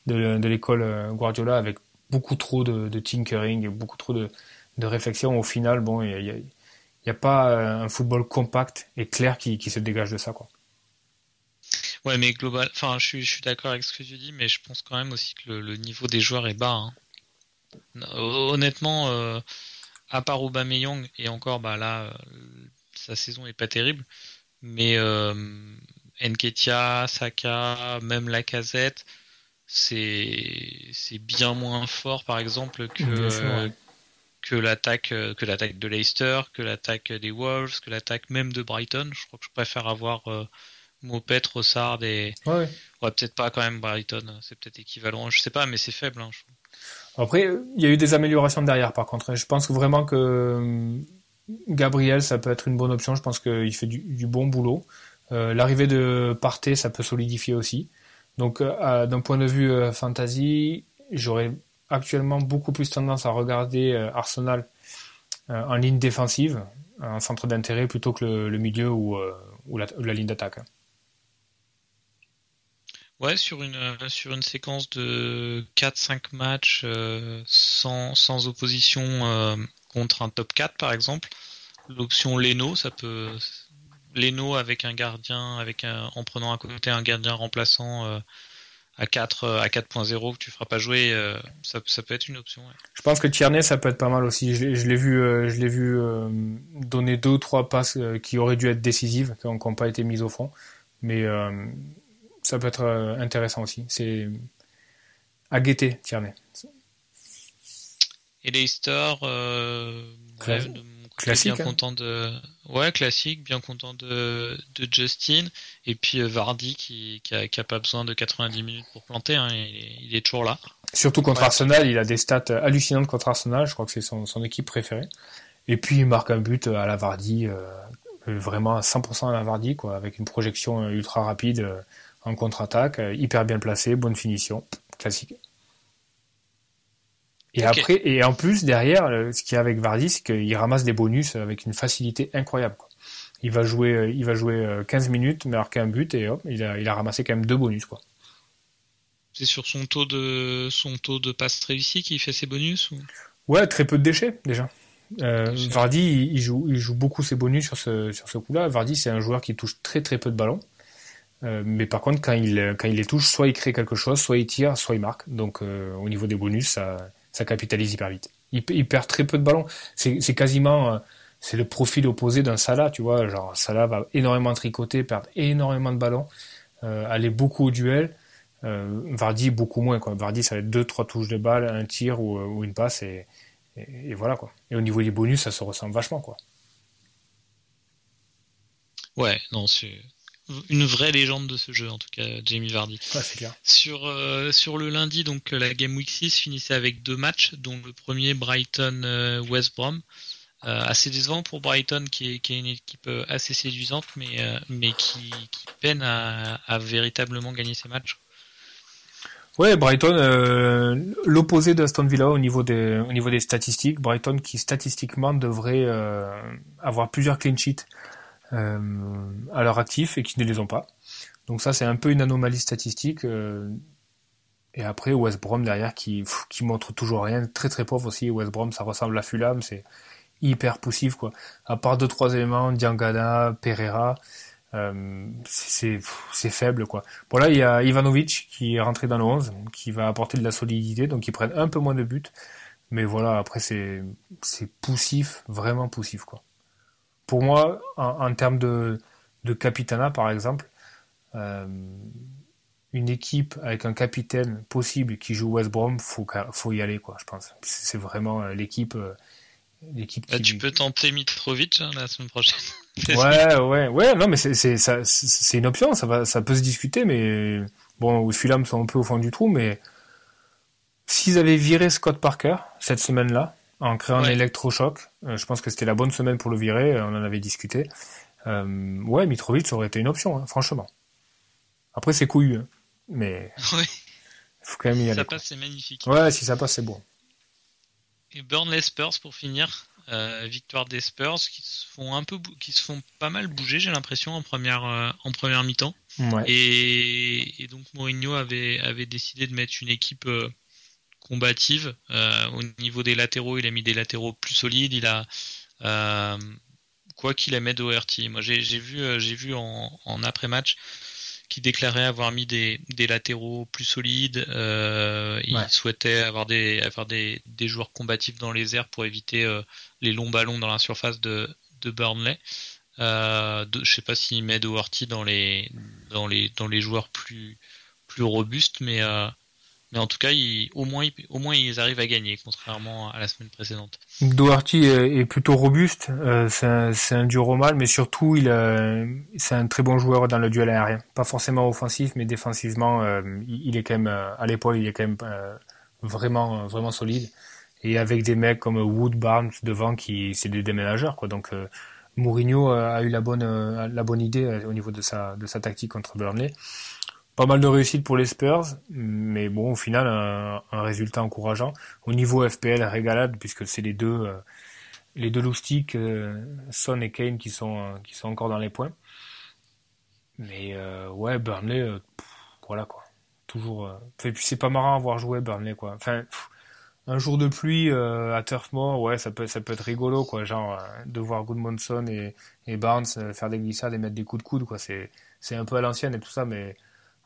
de, de l'école Guardiola avec beaucoup trop de, de tinkering, beaucoup trop de, de réflexion. Au final, bon, il y a, n'y a pas euh, un football compact et clair qui, qui se dégage de ça. Quoi.
Ouais, mais global, enfin, je suis, je suis d'accord avec ce que tu dis, mais je pense quand même aussi que le, niveau des joueurs est bas. Hein. Honnêtement, euh, à part Aubameyang et encore, bah là, euh, sa saison est pas terrible, mais euh, Nketia, Saka, même Lacazette, c'est c'est bien moins fort, par exemple, que que l'attaque euh, que l'attaque de Leicester, que l'attaque des Wolves, que l'attaque même de Brighton. Je crois que je préfère avoir euh, Mopet, Rossard et ouais, peut-être pas quand même Brighton, c'est peut-être équivalent, je sais pas, mais c'est faible. Hein,
Après, il y a eu des améliorations derrière, par contre. Je pense vraiment que euh, Gabriel, ça peut être une bonne option. Je pense qu'il fait du, bon boulot. Euh, L'arrivée de Partey, ça peut solidifier aussi. Donc, d'un point de vue fantasy, j'aurais actuellement beaucoup plus tendance à regarder euh, Arsenal euh, en ligne défensive, en centre d'intérêt, plutôt que le, milieu ou, euh, ou, la, ligne d'attaque.
Ouais, sur une, sur une séquence de 4-5 matchs sans, sans, opposition contre un top 4 par exemple, l'option Leno, ça peut. Leno avec un gardien, avec un, en prenant à côté un gardien remplaçant à 4 euh, à 4.0 que tu feras pas jouer, euh, ça, ça, peut être une option.
Je pense que Tierney ça peut être pas mal aussi. Je, l'ai vu, euh, je l'ai vu donner deux ou trois passes qui auraient dû être décisives, qui n'ont pas été mises au fond, mais ça peut être intéressant aussi. C'est à guetter Tierney.
Et Leicester, euh,
classique.
Bien hein. content de, ouais, classique, bien content de, de Justin. Et puis euh, Vardy qui, qui, a, qui a pas besoin de 90 minutes pour planter, hein, il, est, toujours là.
Surtout contre Arsenal, il a des stats hallucinantes contre Arsenal. Je crois que c'est son, son équipe préférée. Et puis il marque un but à la Vardy, euh, vraiment à 100% à la Vardy, quoi, avec une projection ultra rapide euh, en contre-attaque, hyper bien placé, bonne finition, classique. Et après, et en plus, derrière, euh, ce qu'il y a avec Vardy, c'est qu'il ramasse des bonus avec une facilité incroyable. Il va jouer, euh, il va jouer 15 euh, minutes, marquer un but et hop, il a, il a ramassé quand même deux bonus, quoi.
C'est sur son taux de, son taux de passe réussi qu'il fait ses bonus ou...
Ouais, très peu de déchets, déjà. Euh, Vardy, il joue, il joue beaucoup ses bonus sur ce, sur ce coup-là. Vardy, c'est un joueur qui touche très très peu de ballons. Euh, mais par contre, quand il, quand il les touche, soit il crée quelque chose, soit il tire, soit il marque. Donc, au niveau des bonus, ça, ça capitalise hyper vite. Il, perd très peu de ballons. C'est quasiment euh, c'est le profil opposé d'un Salah, tu vois. Genre Salah va énormément tricoter, perdre énormément de ballons, euh, aller beaucoup au duel. Euh, Vardy beaucoup moins. Vardy ça va être deux trois touches de balle, un tir ou, une passe et, et, voilà quoi. Et au niveau des bonus ça se ressemble vachement quoi.
Ouais, non, c'est une vraie légende de ce jeu en tout cas Jamie Vardy. Sur euh, sur le lundi donc la Game Week 6 finissait avec deux matchs dont le premier Brighton euh, West Brom euh, assez décevant pour Brighton qui est, qui est une équipe assez séduisante mais mais qui, qui peine à, à, véritablement gagner ses matchs.
Ouais, Brighton, l'opposé d'Aston Villa au niveau des au niveau des statistiques. Brighton qui statistiquement devrait avoir plusieurs clean sheets euh, à leur actif et qui ne les ont pas. Donc ça, c'est un peu une anomalie statistique. Euh, et après, West Brom derrière qui, qui montre toujours rien, très très pauvre aussi. West Brom, ça ressemble à Fulham, c'est hyper poussif quoi. À part deux trois éléments, Diangana, Pereira, euh, c'est faible quoi. Bon là, il y a Ivanovic qui est rentré dans le 11, qui va apporter de la solidité, donc ils prennent un peu moins de buts. Mais voilà, après c'est c'est poussif, vraiment poussif quoi pour moi, en, termes de, de capitana, par exemple, euh, une équipe avec un capitaine possible qui joue West Brom, faut faut y aller quoi. Je pense. C'est vraiment euh, l'équipe. Euh, l'équipe
bah, Tu peux tenter Mitrovic hein, la semaine prochaine.
ouais, ouais, ouais. Non, mais c'est c'est une option. Ça va, ça peut se discuter, mais bon, Fulham sont un peu au fond du trou, mais s'ils avaient viré Scott Parker cette semaine-là, en créant un électrochoc. Euh, je pense que c'était la bonne semaine pour le virer, euh, on en avait discuté. Euh, ouais, Mitrovic aurait été une option, hein, franchement. Après, c'est couillu, hein, mais
ouais.
faut quand même y
si
aller.
ça passe, c'est magnifique.
Ouais, si ça passe, c'est bon.
Et Burnley Spurs pour finir. victoire des Spurs qui se font un peu, qui se font pas mal bouger, j'ai l'impression en première, en première mi-temps. Et, donc Mourinho avait, avait décidé de mettre une équipe combative. au niveau des latéraux, il a mis des latéraux plus solides. Il a quoi qu'il aimait Doherty. Moi, j'ai vu, j'ai vu en, en après-match qui déclarait avoir mis des, des latéraux plus solides. Euh, il souhaitait avoir des avoir des, des joueurs combatifs dans les airs pour éviter euh, les longs ballons dans la surface de, de Burnley. Euh, de, je sais pas s'il met Doherty dans les dans les dans les joueurs plus plus robustes, mais euh, mais en tout cas, au, moins, au moins, ils arrivent à gagner, contrairement à la semaine précédente.
Doherty est, plutôt robuste, euh, c'est un, dur au mal, mais surtout, il c'est un très bon joueur dans le duel aérien. Pas forcément offensif, mais défensivement, euh, il est quand même, euh, à l'épaule, il est quand même vraiment, vraiment solide. Et avec des mecs comme Wood, Barnes devant, qui c'est des déménageurs, quoi. Donc, Mourinho a eu la bonne, la bonne idée au niveau de sa, de sa tactique contre Burnley pas mal de réussite pour les Spurs, mais bon, au final, un, résultat encourageant. Au niveau FPL, régalade, puisque c'est les deux, euh, les deux loustiques, euh, Son et Kane, qui sont, euh, qui sont encore dans les points. Mais ouais, Burnley, voilà quoi. Toujours. et puis c'est pas marrant à voir jouer Burnley quoi. Enfin, un jour de pluie à Turf Moor, ouais, ça peut, ça peut être rigolo quoi. Genre de voir Goodmanson et, et Barnes faire des glissades et mettre des coups de coude quoi. C'est, c'est un peu à l'ancienne et tout ça, mais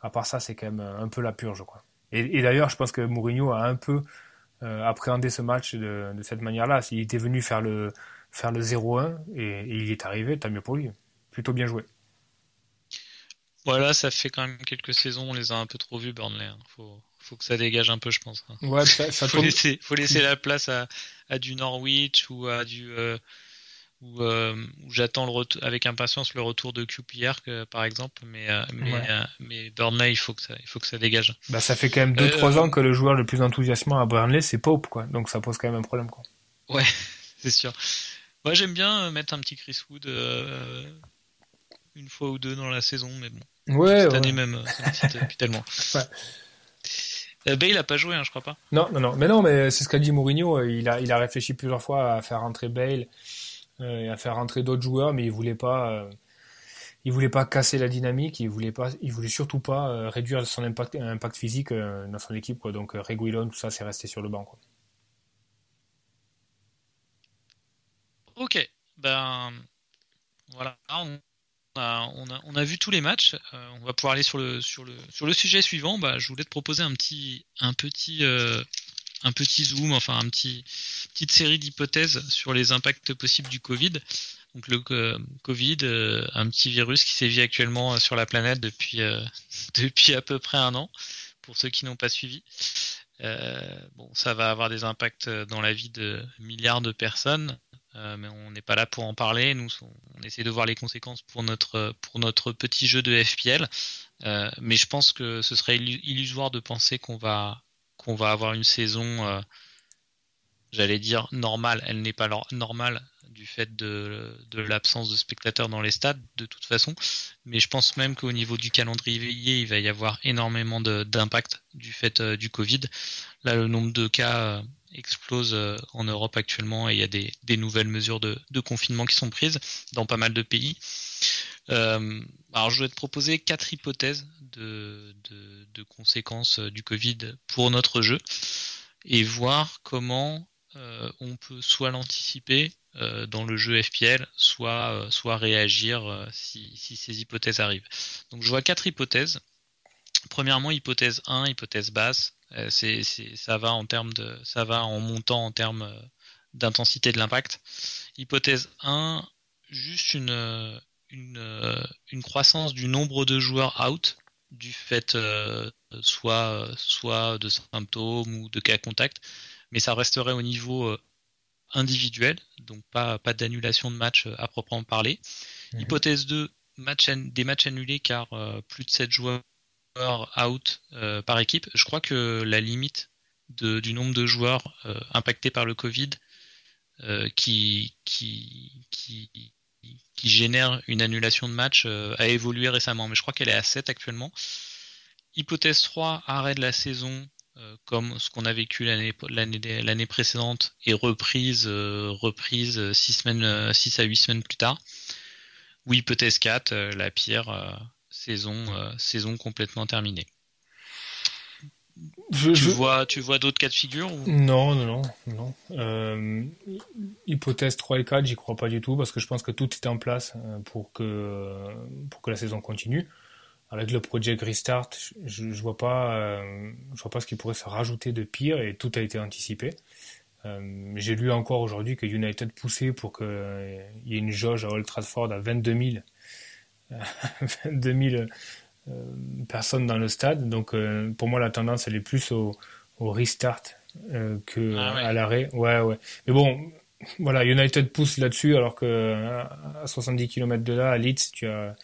à part ça, c'est quand même un peu la purge. Quoi. Et, d'ailleurs, je pense que Mourinho a un peu euh, appréhendé ce match de, cette manière-là. S'il était venu faire le, faire le 0-1 et, il y est arrivé, tant mieux pour lui. Plutôt bien joué.
Voilà, ça fait quand même quelques saisons, on les a un peu trop vus, Burnley. Hein. Faut, faut que ça dégage un peu, je pense. Hein.
Ouais, ça,
faut, laisser, faut laisser la place à, à du Norwich ou à du, euh, où, euh, où j'attends le avec impatience le retour de QPR par exemple mais euh, mais, euh, mais Burnley il faut que ça il faut que ça dégage
bah ça fait quand même 2-3 ans que le joueur le plus enthousiasmant à Burnley c'est Pope quoi donc ça pose quand même un problème quoi
ouais c'est sûr moi j'aime bien mettre un petit Chris Wood une fois ou deux dans la saison mais bon
ouais,
cette année même depuis tellement ouais. Bale a pas joué, hein, je crois pas.
Non, non, non. Mais non, mais c'est ce qu'a dit Mourinho. Il a, il a réfléchi plusieurs fois à faire rentrer Bale euh, et à faire rentrer d'autres joueurs, mais il voulait pas, euh, il voulait pas casser la dynamique, il voulait pas, il voulait surtout pas euh, réduire son impact, impact physique dans son équipe, quoi. Donc Reguilon, tout ça, c'est resté sur le banc, quoi.
Ok, ben voilà, on a, on a, on a vu tous les matchs. on va pouvoir aller sur le sur le sur le sujet suivant. Bah, je voulais te proposer un petit un petit un petit zoom, enfin un petit petite série d'hypothèses sur les impacts possibles du Covid. Donc le euh, Covid, euh, un petit virus qui sévit actuellement euh, sur la planète depuis depuis à peu près un an, pour ceux qui n'ont pas suivi. bon, ça va avoir des impacts dans la vie de milliards de personnes, mais on n'est pas là pour en parler. Nous, on essaie de voir les conséquences pour notre pour notre petit jeu de FPL, mais je pense que ce serait illusoire de penser qu'on va qu'on va avoir une saison, euh, j'allais dire normale. Elle n'est pas normale du fait de, l'absence de spectateurs dans les stades, de toute façon. Mais je pense même qu'au niveau du calendrier, il va y avoir énormément d'impact du fait euh, du Covid. Là, le nombre de cas euh, explose en Europe actuellement et il y a des, nouvelles mesures de, confinement qui sont prises dans pas mal de pays. Alors, je vais te proposer quatre hypothèses de, conséquences euh, du Covid pour notre jeu et voir comment euh, on peut soit l'anticiper euh, dans le jeu FPL, soit, soit réagir si, ces hypothèses arrivent. Donc je vois quatre hypothèses. Premièrement, hypothèse 1, hypothèse basse, ça va en termes de, ça va en montant en termes d'intensité de l'impact. Hypothèse 1, juste une, une, une croissance du nombre de joueurs out du fait euh, soit, soit de symptômes ou de cas contact, mais ça resterait au niveau euh, individuel, donc pas, pas d'annulation de match euh, à proprement parler. Mhm. Hypothèse 2, match, des matchs annulés car plus de 7 joueurs out par équipe. Je crois que la limite de, du nombre de joueurs impactés par le Covid qui, qui, qui, qui génère une annulation de match euh, a évolué récemment, mais je crois qu'elle est à 7 actuellement. Hypothèse 3, arrêt de la saison comme ce qu'on a vécu l'année précédente et reprise reprise six semaines six à huit semaines plus tard. Oui, peut-être 4, la pire saison saison complètement terminée tu, Vois, tu vois d'autres cas de figure
Non, non, non. non. Euh, hypothèse 3 et 4, j'y crois pas du tout parce que je pense que tout est en place euh, pour que, pour que la saison continue. Avec le projet Restart, je, je vois pas, euh, je vois pas ce qui pourrait se rajouter de pire et tout a été anticipé. Euh, j'ai lu encore aujourd'hui que United poussait pour qu'il y ait une jauge à Old Trafford à 22 000. 22 000 euh, personne dans le stade. Donc euh, pour moi, la tendance, elle est plus au, restart euh, que ah à l'arrêt. Ouais, ouais. Mais bon, voilà, United pousse là-dessus, alors que à 70 km de là, à Leeds, tu as,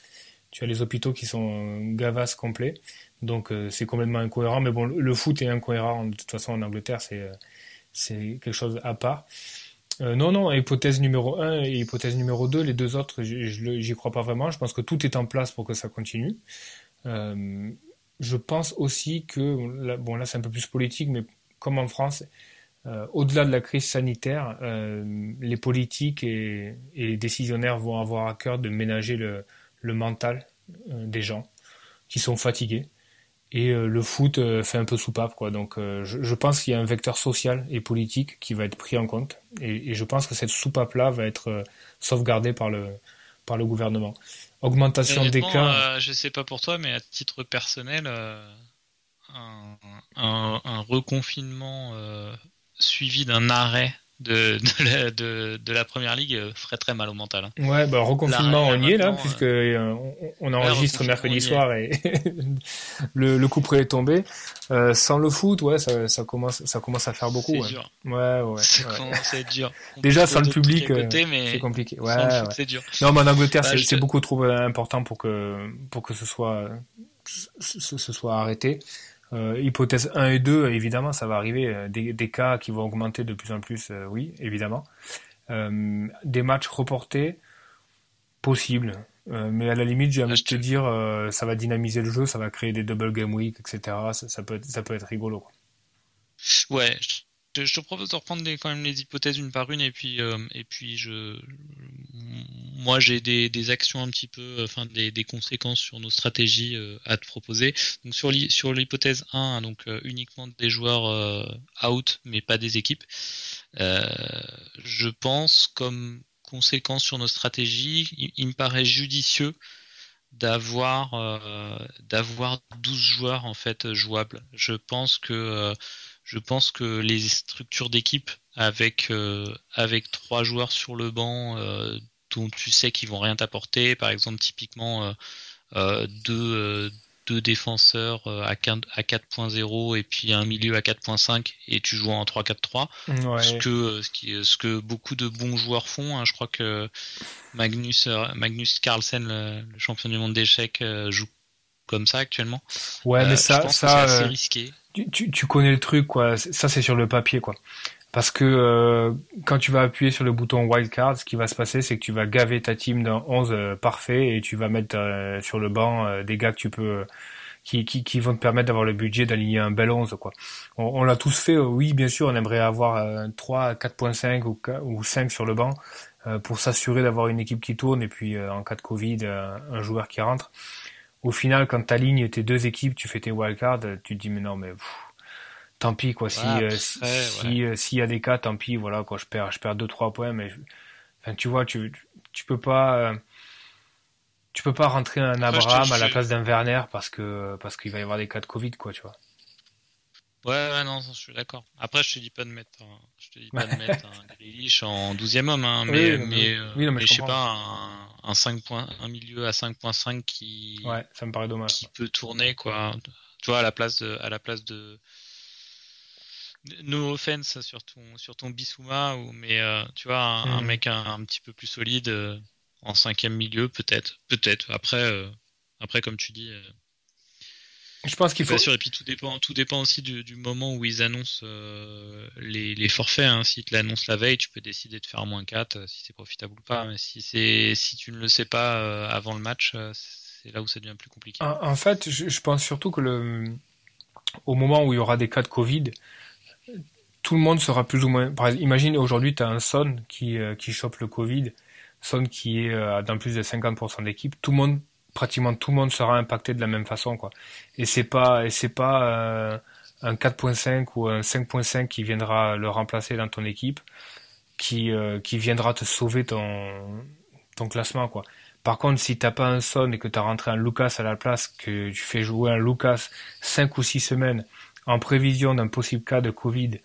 tu as les hôpitaux qui sont gavas complets. Donc c'est complètement incohérent. Mais bon, le foot est incohérent de toute façon en Angleterre, c'est c'est quelque chose à part. non, non, hypothèse numéro 1 et hypothèse numéro 2, les deux autres, j'y crois pas vraiment. Je pense que tout est en place pour que ça continue. Euh, je pense aussi que, bon là c'est un peu plus politique, mais comme en France, euh, au-delà de la crise sanitaire, euh, les politiques et, les décisionnaires vont avoir à cœur de ménager le, mental des gens qui sont fatigués. Et le foot fait un peu soupape, quoi. Donc, je, pense qu'il y a un vecteur social et politique qui va être pris en compte. Et, et je pense que cette soupape-là va être sauvegardée par le, par le gouvernement augmentation des cas.
Euh, je sais pas pour toi, mais à titre personnel, euh, un, reconfinement euh, suivi d'un arrêt de, la, de, la, première ligue ferait très mal au mental. Hein.
Ouais, bah, reconfinement, on y est là, puisque on, enregistre mercredi soir et le, le coup près est tombé. sans le foot, ouais, ça, ça, commence, ça commence à faire beaucoup.
Ouais.
Dur. ouais, ouais.
Ça commence à être dur.
Déjà, sans le public, c'est compliqué. Ouais, c'est dur. Non, mais en Angleterre, bah, c'est beaucoup trop important pour que, pour que ce soit, ce, ce soit arrêté. Euh, hypothèse 1 et 2, évidemment, ça va arriver. Euh, des, des cas qui vont augmenter de plus en plus, euh, oui, évidemment. Euh, des matchs reportés, possible. mais à la limite, j'ai envie de te dire, ça va dynamiser le jeu, ça va créer des double game week, etc. Ça, ça, peut, être, ça peut être rigolo. Quoi.
Ouais, je te propose de reprendre quand même les hypothèses une par une et puis euh, et puis je moi j'ai des, actions un petit peu enfin des, conséquences sur nos stratégies euh, à te proposer. Donc sur l'hypothèse 1 hein, donc euh, uniquement des joueurs out mais pas des équipes je pense comme conséquence sur nos stratégies il, il me paraît judicieux d'avoir d'avoir 12 joueurs en fait jouables. Je pense que je pense que les structures d'équipe avec euh, avec trois joueurs sur le banc euh, dont tu sais qu'ils vont rien t'apporter, par exemple typiquement euh, deux deux défenseurs à 4.0 et puis un milieu à 4.5 et tu joues en 3-4-3 ce que ce, qui, ce que beaucoup de bons joueurs font hein. je crois que Magnus Magnus Carlsen le, champion du monde d'échecs joue comme ça actuellement.
Ouais mais ça ça c'est
assez risqué
tu, tu, connais le truc, quoi. Ça, c'est sur le papier, quoi. Parce que euh, quand tu vas appuyer sur le bouton wildcard, ce qui va se passer, c'est que tu vas gaver ta team d'un 11 euh, parfait et tu vas mettre euh, sur le banc des gars que tu peux, qui, qui, qui vont te permettre d'avoir le budget d'aligner un bel 11, quoi. On, l'a tous fait, oui, bien sûr, on aimerait avoir 3, 4.5 ou, ou 5 sur le banc pour s'assurer d'avoir une équipe qui tourne et puis en cas de Covid, un joueur qui rentre au final, quand tu alignes tes deux équipes, tu fais tes wildcards, tu te dis mais non mais tant pis quoi. Si euh, si euh, s'il y a des cas, tant pis. Voilà quoi. Je perds je perds deux trois points, mais enfin tu vois tu tu peux pas euh, tu peux pas rentrer un Abraham à la place d'un Werner parce que parce qu'il va y avoir des cas de Covid quoi tu vois.
Ouais, non, je suis d'accord. Après, je te dis pas de mettre, un, je te dis pas de mettre un Grealish en 12 homme, hein, mais, mais, oui, mais, je, sais pas, un, un 5 points, un milieu à 5.5 qui,
ouais, ça me paraît dommage.
Qui peut tourner, quoi. Tu vois, à la place de, à la place de, no offense sur ton, sur ton Bissouma, ou, mais, euh, tu vois, un, mm. mec un, petit peu plus solide, euh, en cinquième milieu, peut-être, peut-être. Après, euh, après, comme tu dis,
je pense qu'il faut.
sûr, et puis tout dépend, tout dépend aussi du, du moment où ils annoncent euh, les, les, forfaits. Hein. S'ils te l'annoncent la veille, tu peux décider de faire moins 4 euh, si c'est profitable ou pas. Mais si c'est, si tu ne le sais pas euh, avant le match, c'est là où ça devient plus compliqué.
En, fait, je, je, pense surtout que le, au moment où il y aura des cas de Covid, tout le monde sera plus ou moins. imagine aujourd'hui, tu as un Son qui, qui chope le Covid, Son qui est dans plus de 50% d'équipe, tout le monde, pratiquement tout le monde sera impacté de la même façon, quoi. Et c'est pas, et c'est pas euh, un 4.5 ou un 5.5 qui viendra le remplacer dans ton équipe, qui, qui viendra te sauver ton, ton classement, quoi. Par contre, si t'as pas un Son et que tu as rentré un Lucas à la place, que tu fais jouer un Lucas 5 ou 6 semaines en prévision d'un possible cas de Covid,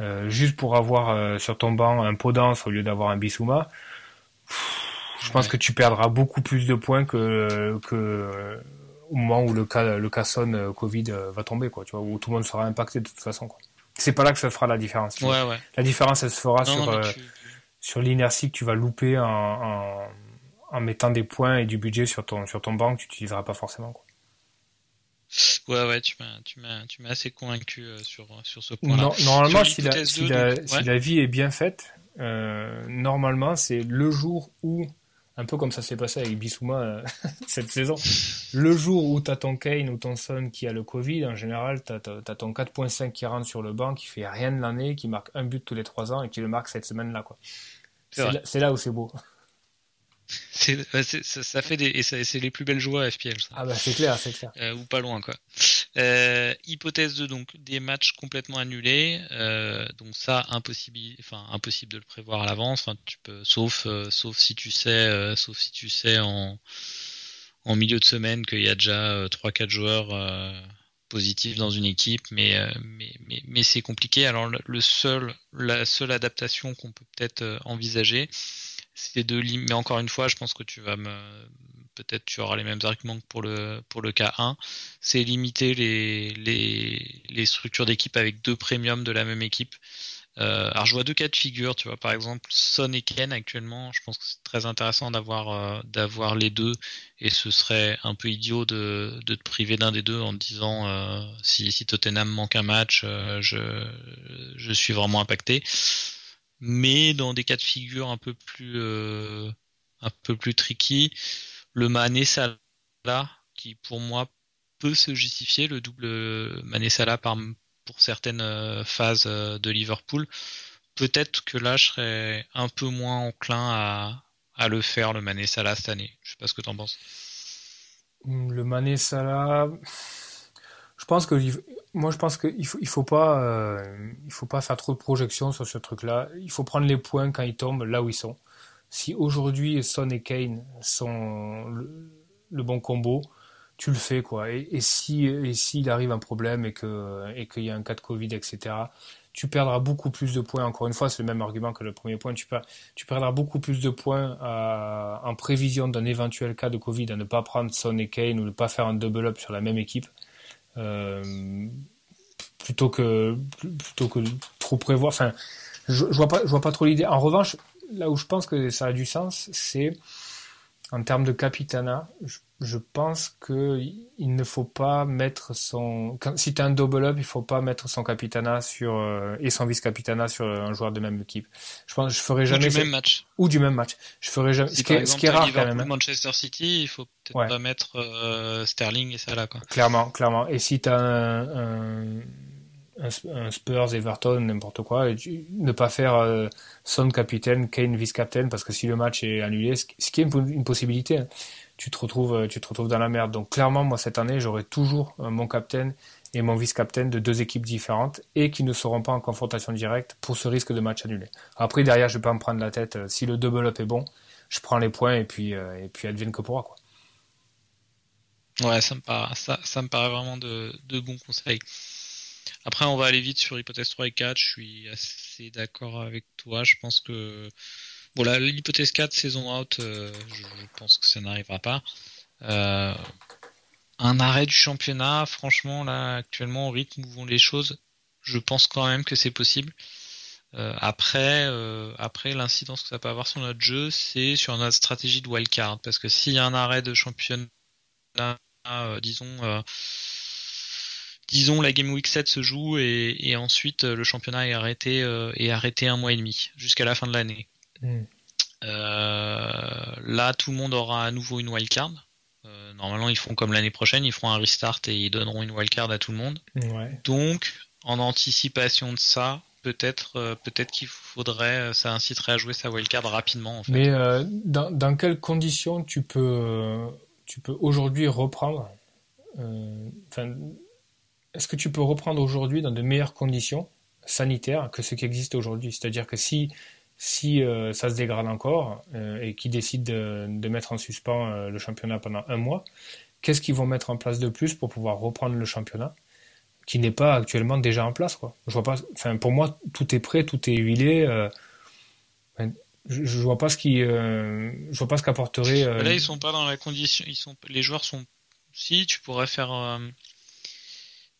euh, juste pour avoir euh, sur ton banc un Podence au lieu d'avoir un Bissouma, je pense que tu perdras beaucoup plus de points que, que euh, au moment où le cas le cas Covid va tomber quoi, tu vois, où tout le monde sera impacté de toute façon quoi. C'est pas là que ça fera la différence.
Ouais, ouais.
La différence elle se fera sur sur l'inertie que tu vas louper en, en, en, mettant des points et du budget sur ton sur ton banc que tu utiliseras pas forcément quoi.
Ouais, ouais, tu m'as, tu m'as, tu m'as assez convaincu euh, sur, sur ce point-là.
normalement, si la, si, la, si la, vie est bien faite, euh, normalement, c'est le jour où, un peu comme ça s'est passé avec Bissouma euh, cette saison, le jour où t'as ton Kane ou ton Son qui a le Covid, en général, t'as, as ton 4.5 qui rentre sur le banc, qui fait rien de l'année, qui marque un but tous les trois ans et qui le marque cette semaine-là, quoi. C'est, là, où c'est beau.
C'est, ça, fait des, et c'est les plus belles joies à FPL. Ça.
Ah bah c'est clair, c'est clair.
Euh, ou pas loin quoi. Euh, hypothèse 2, donc des matchs complètement annulés. Euh, donc ça impossible, enfin impossible de le prévoir à l'avance. Enfin, tu peux, sauf sauf si tu sais, sauf si tu sais en en milieu de semaine qu'il y a déjà trois quatre joueurs positifs dans une équipe, mais mais mais, mais c'est compliqué. Alors le seul la seule adaptation qu'on peut peut-être envisager c'est de mais encore une fois, je pense que tu vas me peut-être tu auras les mêmes arguments que pour le pour le cas 1, c'est limiter les les, les structures d'équipe avec deux premiums de la même équipe. Euh, alors je vois deux cas de figure, tu vois. Par exemple Son et Ken actuellement, je pense que c'est très intéressant d'avoir euh, d'avoir les deux. Et ce serait un peu idiot de, de te priver d'un des deux en te disant euh, si, si Tottenham manque un match, je je suis vraiment impacté mais dans des cas de figure un peu plus euh, un peu plus tricky, le Mané Salah qui pour moi peut se justifier le double Mané Salah par pour certaines euh, phases euh, de Liverpool. Peut-être que là je serais un peu moins enclin à, à le faire le Mané Salah cette année. Je sais pas ce que tu en penses.
Le Mané Salah je pense que moi je pense qu'il faut il faut pas euh, il faut pas faire trop de projections sur ce truc là il faut prendre les points quand ils tombent là où ils sont. Si aujourd'hui Son et Kane sont le, bon combo tu le fais quoi. Et, si et s'il arrive un problème et que et qu'il y a un cas de Covid etc tu perdras beaucoup plus de points. Encore une fois c'est le même argument que le premier point. Tu, perds, tu perdras beaucoup plus de points à, en prévision d'un éventuel cas de Covid à ne pas prendre Son et Kane ou ne pas faire un double up sur la même équipe. euh, plutôt que plutôt que trop prévoir. Enfin, je, je vois pas, je vois pas trop l'idée. En revanche, là où je pense que ça a du sens, c'est en termes de capitana, je pense que il ne faut pas mettre son. Quand, si tu as un double up, il faut pas mettre son capitana sur euh, et son vice capitana sur un joueur de même équipe. Je pense, je ferai jamais.
Ou du même match.
Ou du même match. Je ferai jamais.
Si ce, qui est, ce qui est rare quand même. Hein. Manchester City, il faut peut-être pas mettre euh, Sterling et ça là quoi.
Clairement, clairement. Et si tu as un, un un, Spurs, Everton, n'importe quoi, et ne pas faire euh, Son capitaine, Kane vice-capitaine, parce que si le match est annulé, ce, qui est une, possibilité, hein, tu te retrouves, euh, tu te retrouves dans la merde. Donc clairement, moi cette année, j'aurai toujours euh, mon capitaine et mon vice-capitaine de deux équipes différentes et qui ne seront pas en confrontation directe pour ce risque de match annulé. Après derrière, je vais pas me prendre la tête. Si le double up est bon, je prends les points et puis et puis advienne que pourra quoi.
Ouais, ça me paraît, ça, ça me paraît vraiment de, de bons conseils. Après, on va aller vite sur hypothèse 3 et 4. Je suis assez d'accord avec toi. Je pense que voilà, l'hypothèse 4, saison out, euh, je, pense que ça n'arrivera pas. Euh, un arrêt du championnat, franchement, là, actuellement, au rythme où vont les choses, je pense quand même que c'est possible. Euh, après, après l'incidence que ça peut avoir sur notre jeu, c'est sur notre stratégie de wildcard. Parce que s'il y a un arrêt de championnat, disons, disons la Game Week 7 se joue et, ensuite le championnat est arrêté euh, est arrêté un mois et demi jusqu'à la fin de l'année. Euh, là, tout le monde aura à nouveau une wildcard. normalement, ils font comme l'année prochaine, ils feront un restart et ils donneront une wildcard à tout le monde. Donc, en anticipation de ça, peut-être euh, peut-être qu'il faudrait, ça inciterait à jouer sa wildcard rapidement.
Mais dans, dans, quelles conditions tu peux, tu peux aujourd'hui reprendre Est-ce que tu peux reprendre aujourd'hui dans de meilleures conditions sanitaires que ce qui existe aujourd'hui? C'est-à-dire que si si euh, ça se dégrade encore euh, et qu'ils décident de, mettre en suspens euh, le championnat pendant un mois, qu'est-ce qu'ils vont mettre en place de plus pour pouvoir reprendre le championnat qui n'est pas actuellement déjà en place quoi? Je vois pas enfin pour moi tout est prêt, tout est huilé je, je, vois pas ce qui je vois pas ce qu'apporterait
Là ils sont pas dans la condition ils sont les joueurs sont si tu pourrais faire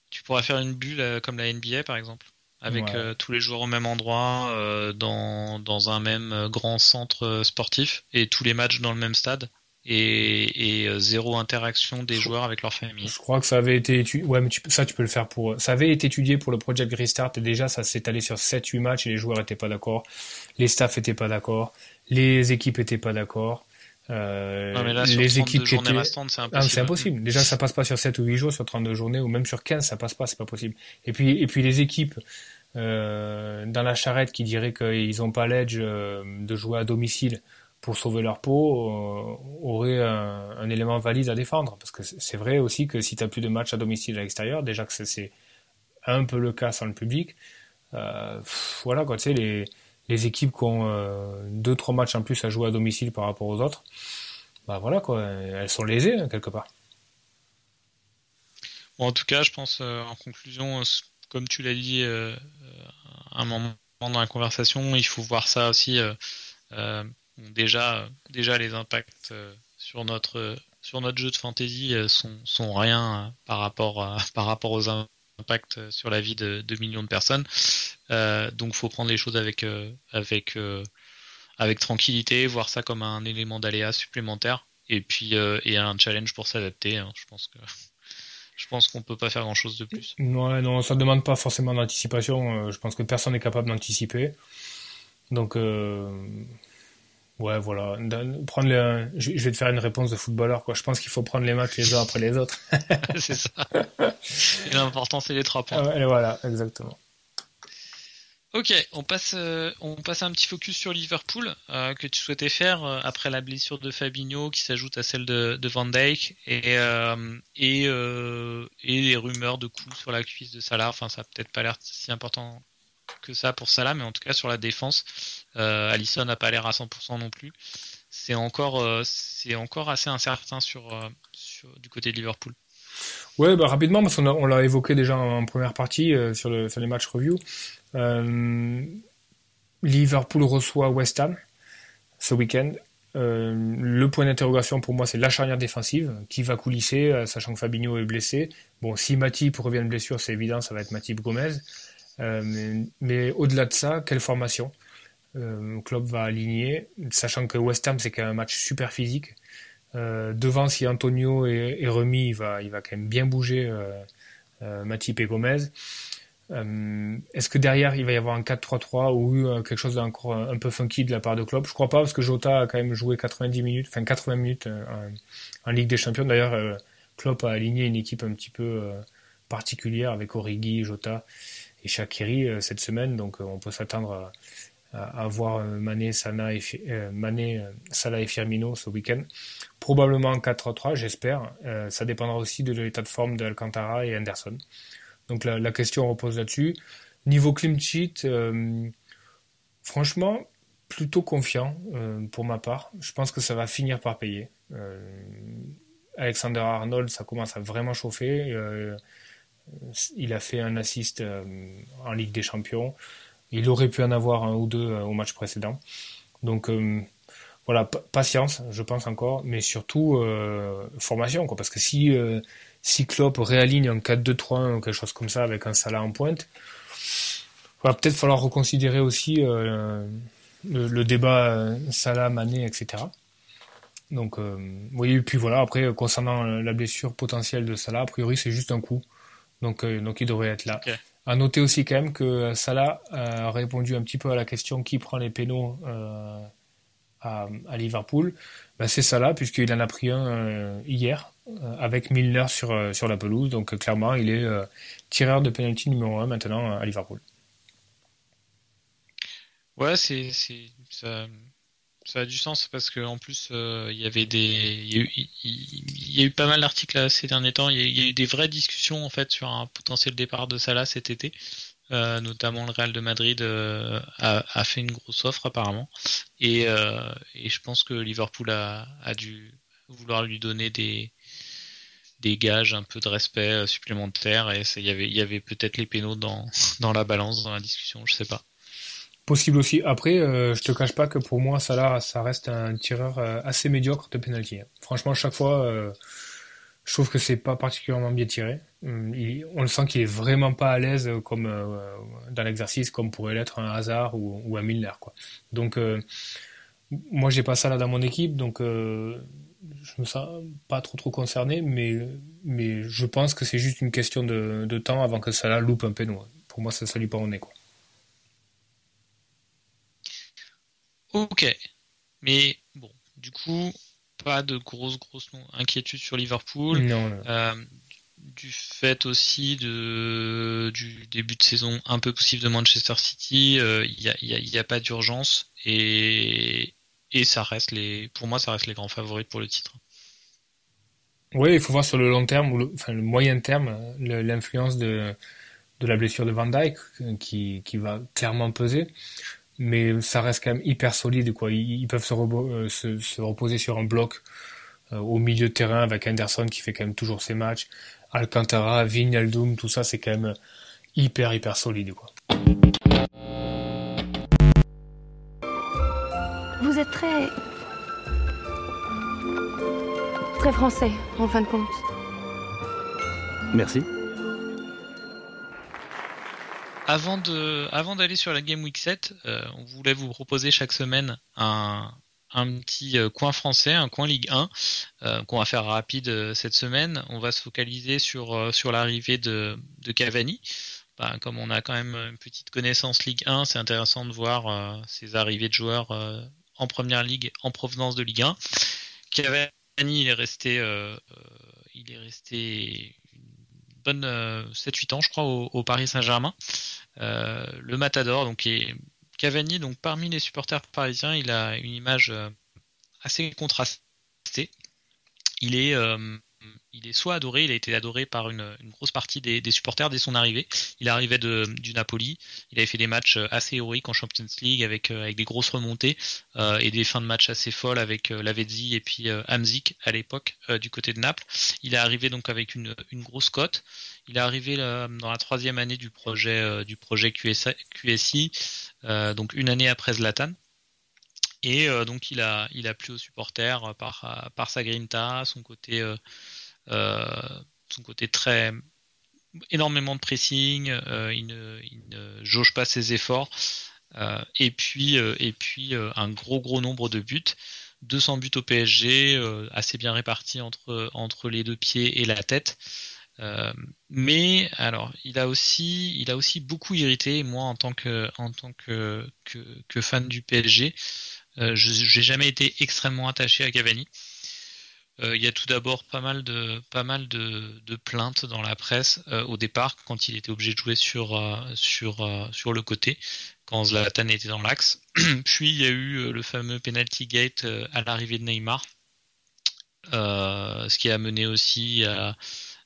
tu pourrais faire une bulle comme la NBA par exemple avec euh, tous les joueurs au même endroit, euh, dans, dans un même euh, grand centre sportif, et tous les matchs dans le même stade. Et, et zéro interaction des joueurs avec leur famille.
Je crois que ça avait été étudié. Ouais, mais ça, tu peux le faire pour. Ça avait été étudié pour le Project Restart et déjà, ça s'est allé sur 7-8 matchs et les joueurs étaient pas d'accord. Les staffs étaient pas d'accord. Les équipes étaient pas d'accord.
Euh, les équipes qui étaient... c'est impossible. Ah,
c'est impossible. Déjà, ça passe pas sur 7 ou 8 jours, sur 32 journées, ou même sur 15, ça passe pas, c'est pas possible. Et puis, et puis les équipes dans la charrette qui dirait qu'ils n'ont pas l'edge euh, de jouer à domicile pour sauver leur peau euh, aurait un, élément valide à défendre. Parce que c'est vrai aussi que si tu n'as plus de matchs à domicile à l'extérieur, déjà que c'est un peu le cas sans le public, euh, voilà, quoi, tu sais, les, les équipes qui ont euh, deux, trois matchs en plus à jouer à domicile par rapport aux autres, bah voilà, quoi, elles sont lésées, hein, quelque part.
Bon, en tout cas, je pense, en conclusion, comme tu l'as dit euh, euh, un moment dans la conversation, il faut voir ça aussi. Euh, déjà, déjà les impacts sur notre sur notre jeu de fantasy sont, sont rien par rapport à, par rapport aux impacts sur la vie de, millions de personnes. Euh, donc, faut prendre les choses avec avec avec tranquillité, voir ça comme un élément d'aléa supplémentaire, et puis et un challenge pour s'adapter. Hein. Je pense que je pense qu'on peut pas faire grand chose de plus.
Ouais, non, ça demande pas forcément d'anticipation. Euh, je pense que personne n'est capable d'anticiper. Donc, euh, ouais, voilà. Prendre les, je vais te faire une réponse de footballeur, quoi. Je pense qu'il faut prendre les matchs les uns après les autres.
c'est ça. l'important, c'est les trois points.
et voilà, exactement.
Ok, on passe, euh, on passe un petit focus sur Liverpool euh, que tu souhaitais faire euh, après la blessure de Fabinho qui s'ajoute à celle de, de Van Dijk et et, et les rumeurs de coups sur la cuisse de Salah. Enfin, ça a peut-être pas l'air si important que ça pour Salah, mais en tout cas sur la défense, Allison n'a pas l'air à 100% non plus. C'est encore, c'est encore assez incertain sur, sur du côté de Liverpool.
Ouais, bah rapidement, parce qu'on on l'a évoqué déjà en première partie sur, le, sur les matchs review. Euh, Liverpool reçoit West Ham ce week-end. Euh, le point d'interrogation pour moi, c'est la charnière défensive qui va coulisser, euh, sachant que Fabinho est blessé. Bon, si Matip revient de blessure, c'est évident, ça va être Matip Gomez. mais, au-delà de ça, quelle formation euh, Klopp va aligner, sachant que West Ham, c'est quand même un match super physique. Devant, si Antonio est, remis, il va, il va quand même bien bouger Matip et Gomez. Euh, est-ce que derrière il va y avoir un 4-3-3 ou euh, quelque chose d'encore un peu funky de la part de Klopp? Je crois pas parce que Jota a quand même joué 90 minutes, enfin 80 minutes euh, en, Ligue des Champions. D'ailleurs, Klopp a aligné une équipe un petit peu particulière avec Origi, Jota et Shakiri cette semaine, donc on peut s'attendre à, voir Mané, Sana et, Mané, Salah et Firmino ce week-end. Probablement en 4-3-3, j'espère. ça dépendra aussi de l'état de forme d'Alcantara et Anderson. Donc la, question repose là-dessus. Niveau clean sheet, euh, franchement, plutôt confiant euh, pour ma part. Je pense que ça va finir par payer. Euh, Alexander Arnold, ça commence à vraiment chauffer. il a fait un assist en Ligue des Champions. Il aurait pu en avoir un ou deux au match précédent. Donc voilà, patience, je pense encore, mais surtout formation, quoi, parce que si si Klopp réaligne un 4-2-3-1 ou quelque chose comme ça avec un Salah en pointe, va peut-être falloir reconsidérer aussi euh, le, débat euh, Salah, Mané, etc. Donc, euh, oui, et puis voilà, après, concernant la blessure potentielle de Salah, a priori, c'est juste un coup. Donc, donc il devrait être là. À noter aussi quand même que Salah a répondu un petit peu à la question qui prend les pénaux à, Liverpool, bah, c'est là, puisqu'il en a pris un hier avec Milner sur, sur la pelouse. Donc clairement, il est tireur de penalty numéro 1 maintenant à Liverpool.
Ouais, c'est ça, ça a du sens parce que en plus euh, il y avait des il y a eu, pas mal d'articles ces derniers temps. Il y, a, eu des vraies discussions en fait sur un potentiel départ de Salah cet été. Euh, notamment le Real de Madrid euh, a, fait une grosse offre apparemment et, et je pense que Liverpool a, a dû vouloir lui donner des des gages un peu de respect supplémentaires et il y avait il y avait peut-être les pénaux dans dans la balance dans la discussion je sais pas
Possible aussi. Après, euh, je te cache pas que pour moi, Salah, ça reste un tireur euh, assez médiocre de penalty. Franchement, chaque fois, euh, je trouve que c'est pas particulièrement bien tiré. Hum, on le sent qu'il est vraiment pas à l'aise comme dans l'exercice, comme pourrait l'être un Hazard ou, un Milner. Donc, moi, j'ai pas là dans mon équipe, donc je me sens pas trop trop concerné, mais je pense que c'est juste une question de, temps avant que Salah loupe un péno. Pour moi, ça, ça lui pas au nez.
Ok. Mais bon, du coup, pas de grosses, grosses inquiétudes sur Liverpool.
Non,
euh, du fait aussi de, du début de saison un peu possible de Manchester City, il euh, n'y a, y a, pas d'urgence et, et ça reste les, pour moi, ça reste les grands favoris pour le titre.
Oui, il faut voir sur le long terme ou le, enfin, le moyen terme l'influence de, de la blessure de Van Dyke qui, qui va clairement peser mais ça reste quand même hyper solide. Quoi. Ils, peuvent euh, se, se, reposer sur un bloc euh, au milieu de terrain avec Anderson qui fait quand même toujours ses matchs. Alcantara, Vignaldum, tout ça, c'est quand même hyper, hyper solide. Quoi.
Vous êtes très... très français, en fin de compte.
Merci.
Avant de, avant d'aller sur la Game Week 7, euh, on voulait vous proposer chaque semaine un, un petit euh, coin français, un coin Ligue 1, euh, qu'on va faire rapide cette semaine. On va se focaliser sur, sur l'arrivée de, de Cavani. Ben, comme on a quand même une petite connaissance Ligue 1, c'est intéressant de voir ces arrivées de joueurs en première ligue en provenance de Ligue 1. Cavani, il est resté, il est resté bonne 7-8 euh, ans, je crois, au, Paris Saint-Germain. Euh, le Matador, donc est Cavani, donc parmi les supporters parisiens, il a une image euh, assez contrastée. Il est il est soit adoré, il a été adoré par une, grosse partie des, supporters dès son arrivée. Il arrivait du Napoli, il avait fait des matchs assez héroïques en Champions League avec, euh, des grosses remontées euh, et des fins de match assez folles avec euh, Lavezzi et puis Hamzik à l'époque du côté de Naples. Il est arrivé donc avec une, grosse cote. Il est arrivé dans la troisième année du projet du projet QSI, donc une année après Zlatan. Et donc il a, plu aux supporters par, sa grinta, son côté euh, son côté très énormément de pressing, euh, il ne, jauge pas ses efforts, euh, et puis et puis un gros gros nombre de buts. 200 buts au PSG, assez bien répartis entre, les deux pieds et la tête. mais alors, il a aussi, il a aussi beaucoup irrité. Moi, en tant que, en tant que, que fan du PSG, je n'ai jamais été extrêmement attaché à Cavani. Euh, il y a tout d'abord pas mal de pas mal de, de plaintes dans la presse euh, au départ quand il était obligé de jouer sur euh, sur sur le côté quand Zlatan était dans l'axe. Puis il y a eu le fameux penalty gate à l'arrivée de Neymar, ce qui a mené aussi à,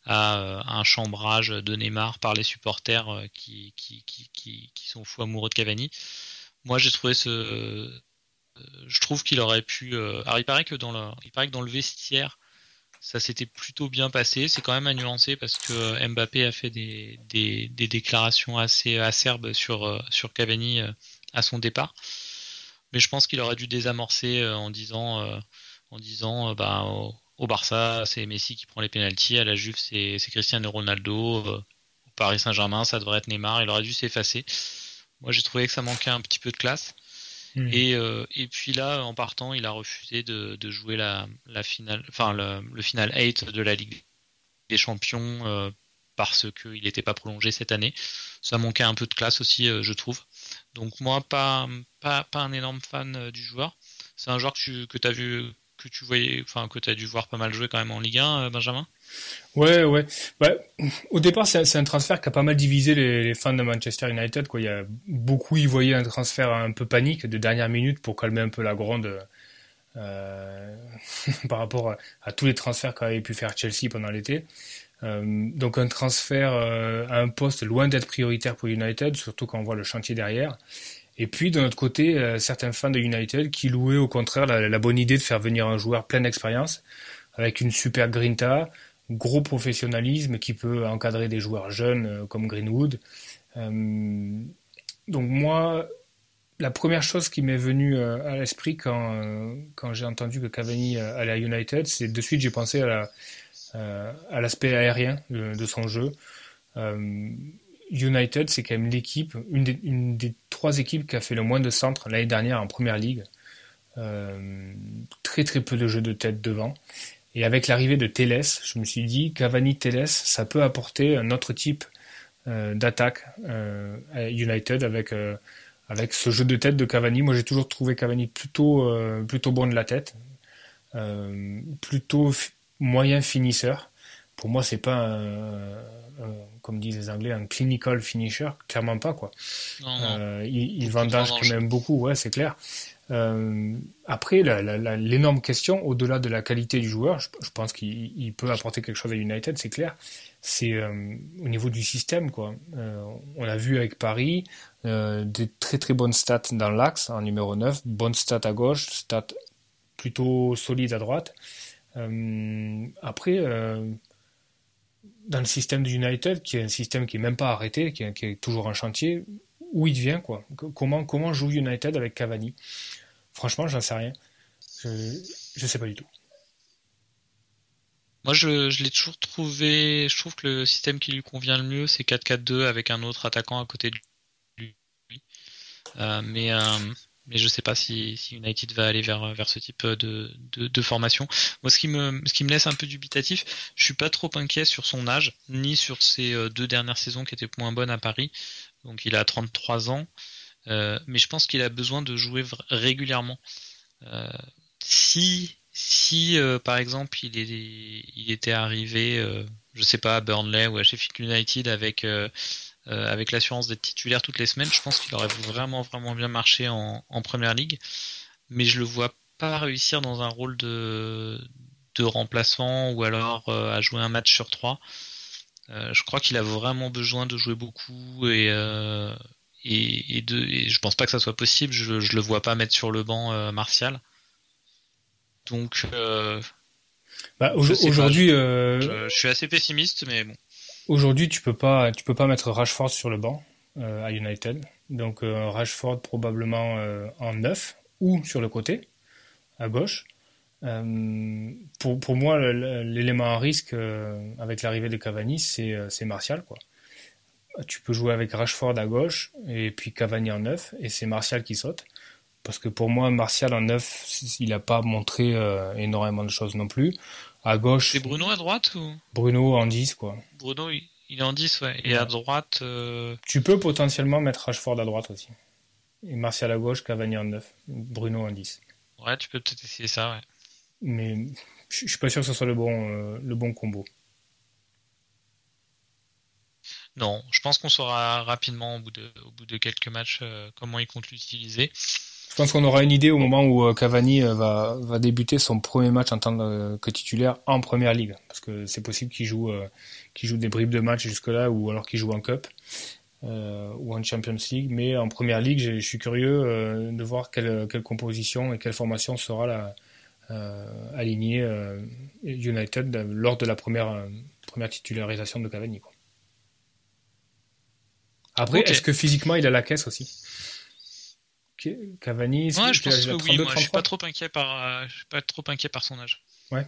à un chambrage de Neymar par les supporters qui, qui, qui, qui, qui sont fous amoureux de Cavani. Moi, j'ai trouvé ce, je trouve qu'il aurait pu. Euh, alors il paraît que dans le, vestiaire, ça s'était plutôt bien passé. C'est quand même à nuancer parce que Mbappé a fait des, déclarations assez acerbes sur euh, sur Cavani euh, à son départ. Mais je pense qu'il aurait dû désamorcer en disant en disant bah au, Barça c'est Messi qui prend les pénalties, à la Juve c'est Cristiano Ronaldo, au Paris Saint-Germain ça devrait être Neymar. Il aurait dû s'effacer. Moi j'ai trouvé que ça manquait un petit peu de classe. Hmm. Et, euh, et puis là, en partant, il a refusé de, de jouer la, la finale, enfin le, le, final 8 de la Ligue des Champions euh, parce qu'il n'était pas prolongé cette année. Ça manquait un peu de classe aussi, euh, je trouve. Donc moi, pas, pas, pas un énorme fan du joueur. c'est un joueur que tu que as vu que tu voyais, enfin que as dû voir pas mal jouer quand même en Ligue 1, Benjamin?
Ouais, ouais. Bah, au départ, c'est un transfert qui a pas mal divisé les, fans de Manchester United. Il y a beaucoup y voyaient un transfert un peu panique de dernière minute pour calmer un peu la gronde euh, par rapport à, tous les transferts qu'avait pu faire Chelsea pendant l'été. Euh, donc un transfert euh, à un poste loin d'être prioritaire pour United, surtout quand on voit le chantier derrière. Et puis de notre côté, certains fans de United qui louaient au contraire la, bonne idée de faire venir un joueur plein d'expérience, avec une super grinta, gros professionnalisme qui peut encadrer des joueurs jeunes comme Greenwood. donc moi, la première chose qui m'est venue euh, à l'esprit quand, euh, quand j'ai entendu que Cavani euh, allait à United, c'est de suite j'ai pensé à l'aspect aérien de, son jeu. United, c'est quand même l'équipe, une des, trois équipes qui a fait le moins de centres l'année dernière en première ligue. très très peu de jeux de tête devant. Et avec l'arrivée de Teles, je me suis dit, Cavani-Teles, ça peut apporter un autre type d'attaque à United avec avec ce jeu de tête de Cavani. Moi, j'ai toujours trouvé Cavani plutôt, euh, plutôt bon de la tête, euh, plutôt moyen finisseur. Pour moi, c'est pas un, comme disent les Anglais, un clinical finisher, clairement pas quoi. Euh, il, il vendage quand même beaucoup, ouais, c'est clair. Euh, après, l'énorme question, au-delà de la qualité du joueur, je, je pense qu'il peut apporter quelque chose à United, c'est clair. C'est euh, au niveau du système, quoi. Euh, on l'a vu avec Paris, des très très bonnes stats dans l'axe, en numéro 9, bonnes stats à gauche, stats plutôt solides à droite. après, dans le système de United, qui est un système qui est même pas arrêté, qui est, toujours en chantier, où il vient quoi Comment comment joue United avec Cavani? Franchement, j'en sais rien. Je je sais pas du tout.
Moi, je, je l'ai toujours trouvé. Je trouve que le système qui lui convient le mieux, c'est 4-4-2 avec un autre attaquant à côté de lui. Euh, mais euh, mais je sais pas si, si, United va aller vers vers ce type de, de, de, formation. Moi, ce qui me ce qui me laisse un peu dubitatif, je suis pas trop inquiet sur son âge, ni sur ses euh, deux dernières saisons qui étaient moins bonnes à Paris. Donc, il a 33 ans, euh, mais je pense qu'il a besoin de jouer régulièrement. Euh, si si euh, par exemple il, est, il était arrivé, euh, je sais pas, à Burnley ou à Sheffield United avec euh, avec l'assurance d'être titulaire toutes les semaines, je pense qu'il aurait vraiment vraiment bien marché en, en première ligue. Mais je le vois pas réussir dans un rôle de de remplaçant ou alors à jouer un match sur trois. je crois qu'il a vraiment besoin de jouer beaucoup et et, et, de, et je pense pas que ça soit possible. Je, je le vois pas mettre sur le banc Martial. Donc, euh,
bah, aujourd'hui, euh,
je, suis assez pessimiste, mais bon.
Aujourd'hui, tu peux pas, tu peux pas mettre Rashford sur le banc euh, à United. Donc Rashford probablement en neuf ou sur le côté, à gauche. pour, pour moi, l'élément à risque avec l'arrivée de Cavani, c'est Martial. Quoi. Tu peux jouer avec Rashford à gauche et puis Cavani en neuf, et c'est Martial qui saute. Parce que pour moi, Martial en neuf, il n'a pas montré euh, énormément de choses non plus. À gauche.
C'est Bruno à droite ou?
Bruno en 10, quoi.
Bruno, il est en 10, ouais. Et à droite. Euh,
tu peux potentiellement mettre Rashford à droite aussi. Et Martial à gauche, Cavani en 9. Bruno en 10.
Ouais, tu peux peut-être essayer ça, ouais.
Mais je suis pas sûr que ce soit le bon, euh, le bon combo.
Non, je pense qu'on saura rapidement au bout de, au bout de quelques matchs comment il compte l'utiliser.
Je pense qu'on aura une idée au moment où euh, Cavani euh, va, va débuter son premier match en tant que titulaire en première ligue. Parce que c'est possible qu'il joue, euh, qu'il joue des bribes de match jusque-là ou alors qu'il joue en Cup ou en Champions League. Mais en première ligue, je suis curieux de voir quelle, quelle composition et quelle formation sera la, alignée United lors de la première, première titularisation de Cavani. Quoi. Après, est-ce que physiquement il a la caisse aussi? Cavani,
ouais, je pense que oui. Moi, je suis pas trop inquiet par, euh, je suis pas trop inquiet par son âge.
Ouais.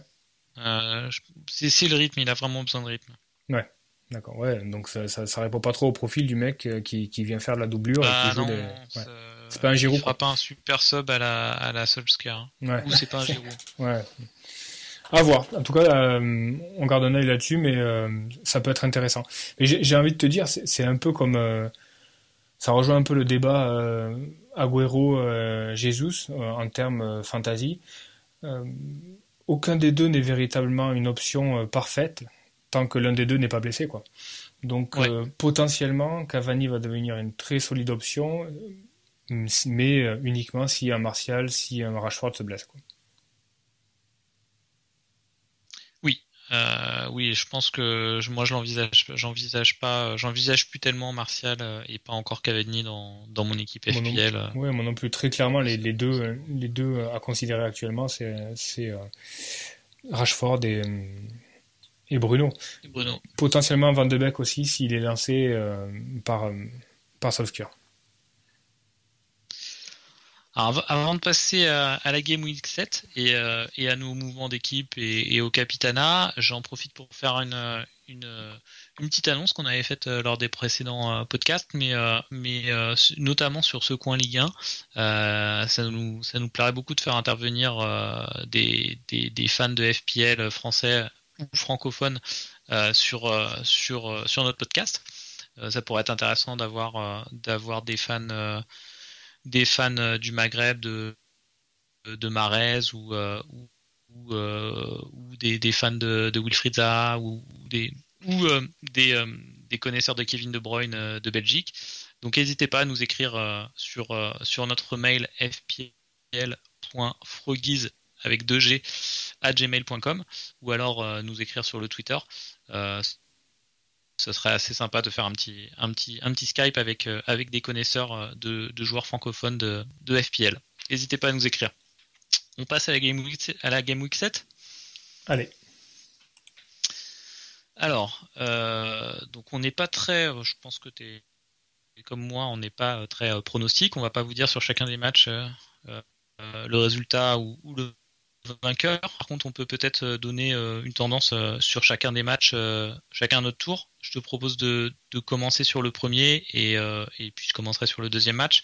Euh, c'est le rythme, il a vraiment besoin de rythme.
Ouais. D'accord, ouais, donc ça, ça, ça, répond pas trop au profil du mec euh, qui, qui vient faire de la doublure.
Bah, non,
C'est pas un Giroud.
Il fera pas un super sub à la, à la Solskjaer. Hein.
Ouais.
Ou c'est pas un Giroud.
ouais. À voir. En tout cas, euh, on garde un œil là-dessus, mais euh, ça peut être intéressant. Mais j'ai envie de te dire, c'est un peu comme ça rejoint un peu le débat Agüero-Jesus en termes fantasy. aucun des deux n'est véritablement une option parfaite tant que l'un des deux n'est pas blessé, quoi. Donc potentiellement, Cavani va devenir une très solide option, mais uniquement si un Martial, si un Rashford se blesse. Quoi.
Euh, oui, je pense que moi je l'envisage, j'envisage pas, j'envisage plus tellement Martial euh, et pas encore Cavani dans, dans mon équipe FPL.
Oui, moi non plus. Très clairement, les, les deux, les deux à considérer actuellement, c'est, c'est euh, Rashford et, et Bruno.
Bruno.
Potentiellement Van de Beek aussi s'il est lancé par par Solskjaer.
Alors, avant de passer à, la Game Week 7 et, euh, et à nos mouvements d'équipe et, au Capitana, j'en profite pour faire une, petite annonce qu'on avait faite euh, lors des précédents euh, podcasts, mais, notamment sur ce coin Ligue 1. ça, nous, plairait beaucoup de faire intervenir des, fans de FPL français ou francophones sur, notre podcast. ça pourrait être intéressant d'avoir des fans des fans euh, du Maghreb, de, de Marez ou, euh, ou, euh, des, fans de, de Wilfried Zaha ou, des, ou des, des, connaisseurs de Kevin De Bruyne de Belgique. Donc n'hésitez pas à nous écrire sur, sur notre mail fpl.frogiz avec 2g à gmail.com ou alors nous écrire sur le Twitter ce serait assez sympa de faire un petit, un petit, un petit Skype avec, euh, avec des connaisseurs euh, de, joueurs francophones de, de FPL. N'hésitez pas à nous écrire. On passe à la Game Week, à la Game Week 7
Allez.
Alors, euh, donc on n'est pas très, je pense que tu es comme moi, on n'est pas très pronostique. On va pas vous dire sur chacun des matchs le résultat ou, ou, le vainqueur. Par contre, on peut peut-être euh, donner euh, une tendance euh, sur chacun des matchs, chacun notre tour. Je te propose de, commencer sur le premier et, et, puis je commencerai sur le deuxième match.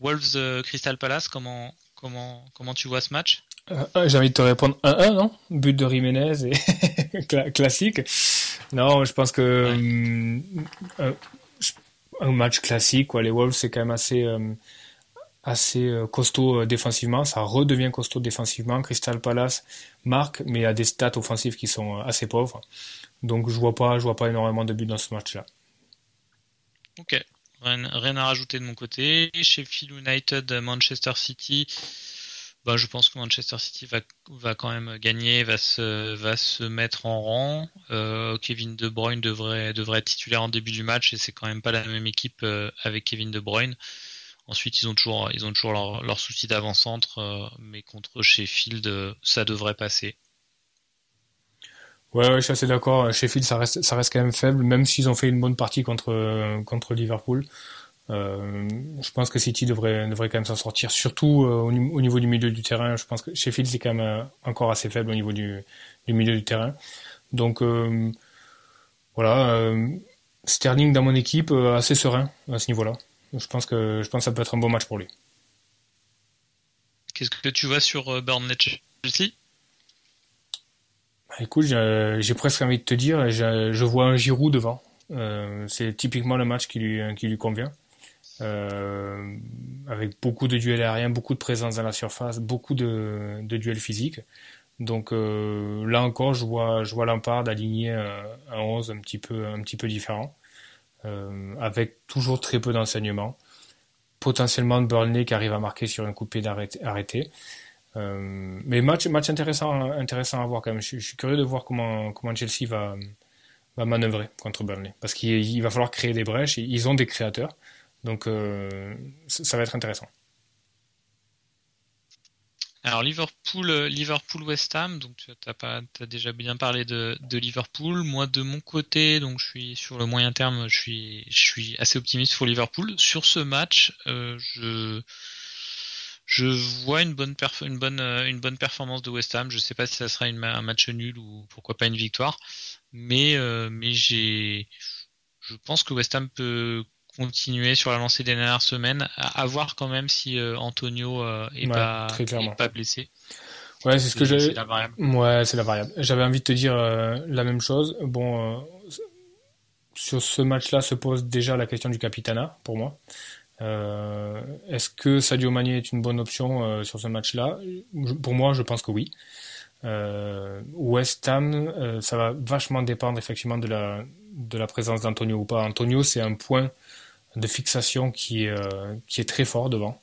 Wolves Crystal Palace, comment, comment, comment tu vois ce match?
J'ai envie de te répondre 1-1, non? But de Jiménez et classique. Non, je pense que un match classique, quoi. Les Wolves, c'est quand même assez assez euh, costaud euh, défensivement, ça redevient costaud défensivement. Crystal Palace marque, mais a des stats offensives qui sont euh, assez pauvres. Donc je vois pas, je vois pas énormément de buts dans ce match-là.
Ok, rien, à rajouter de mon côté. Sheffield United, Manchester City. Bah, je pense que Manchester City va, va quand même gagner, va se, va se mettre en rang. Kevin De Bruyne devrait, devrait être titulaire en début du match et c'est quand même pas la même équipe avec Kevin De Bruyne. Ensuite, ils ont toujours, ils ont toujours leur, leur souci d'avant-centre, euh, mais contre Sheffield, euh, ça devrait passer.
Ouais, je suis assez d'accord. Sheffield, ça reste, ça reste quand même faible, même s'ils ont fait une bonne partie contre, contre Liverpool. Euh, je pense que City devrait, devrait quand même s'en sortir, surtout au, niveau du milieu du terrain. Je pense que Sheffield, c'est quand même encore assez faible au niveau du, du milieu du terrain. Donc, voilà. Sterling dans mon équipe, assez serein à ce niveau-là je pense que je pense ça peut être un bon match pour lui.
Qu'est-ce que tu vois sur euh, Burnley Chelsea?
Bah, Écoute, j'ai presque envie de te dire, je, vois un Giroud devant. Euh, c'est typiquement le match qui lui, qui lui convient. Euh, avec beaucoup de duels aériens, beaucoup de présence dans la surface, beaucoup de, duels physiques. Donc là encore, je vois, je vois Lampard aligner un 11 un petit peu, un petit peu différent. Euh, avec toujours très peu d'enseignements. Potentiellement de Burnley qui arrive à marquer sur un coupé arrêté. Euh, mais match, intéressant, à voir quand même. Je, suis curieux de voir comment, comment Chelsea va, va manœuvrer contre Burnley. Parce qu'il va falloir créer des brèches. Ils ont des créateurs. Donc euh, ça va être intéressant.
Alors Liverpool, euh, Liverpool West Ham, donc tu as, déjà bien parlé de, Liverpool. Moi de mon côté, donc je suis sur le moyen terme, je suis, assez optimiste pour Liverpool. Sur ce match, euh, je vois une bonne, une euh, performance de West Ham. Je sais pas si ça sera un match nul ou pourquoi pas une victoire, mais mais j'ai, je pense que West Ham peut continuer sur la lancée des dernières semaines, à, voir quand même si euh, Antonio euh, est, pas, pas blessé.
Ouais, c'est ce que j'ai. C'est la variable. Ouais, c'est la variable. J'avais envie de te dire euh, la même chose. Bon, sur ce match-là se pose déjà la question du capitana pour moi. Euh, Est-ce que Sadio Mané est une bonne option euh, sur ce match-là? Pour moi, je pense que oui. Euh, West Ham, ça va vachement dépendre effectivement de la, de la présence d'Antonio ou pas. Antonio, c'est un point de fixation qui euh, qui est très fort devant.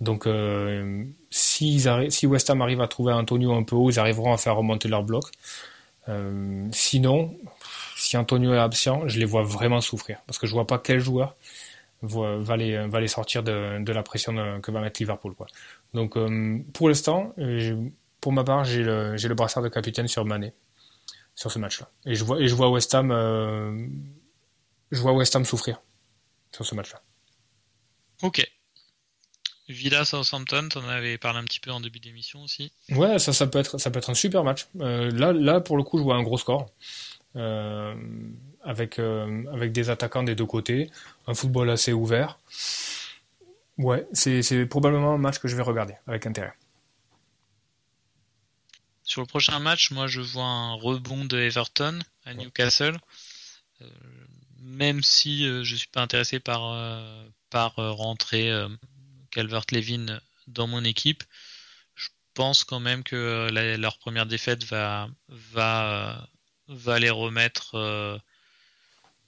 Donc, euh, si, West Ham arrive à trouver Antonio un peu haut, ils arriveront à faire remonter leur bloc. Euh, sinon, si Antonio est absent, je les vois vraiment souffrir. Parce que je vois pas quel joueur va les, sortir de, de la pression que va mettre Liverpool. Donc, pour l'instant, pour ma part, j'ai le, brassard de capitaine sur Mané sur ce match-là. Et et je vois West je vois West Ham souffrir sur ce match-là.
Ok. Villa Southampton, t'en avais parlé un petit peu en début d'émission aussi.
Ouais, ça, ça peut être, ça peut être un super match. Euh, là, là, pour le coup, je vois un gros score. Euh, avec, euh, avec des attaquants des deux côtés, un football assez ouvert. Ouais, c'est, c'est probablement un match que je vais regarder avec intérêt.
Sur le prochain match, moi je vois un rebond de Everton à Newcastle. Euh, même si euh, je suis pas intéressé par, euh, par rentrer Calvert-Levin dans mon équipe, je pense quand même que la, leur première défaite va, va, va les remettre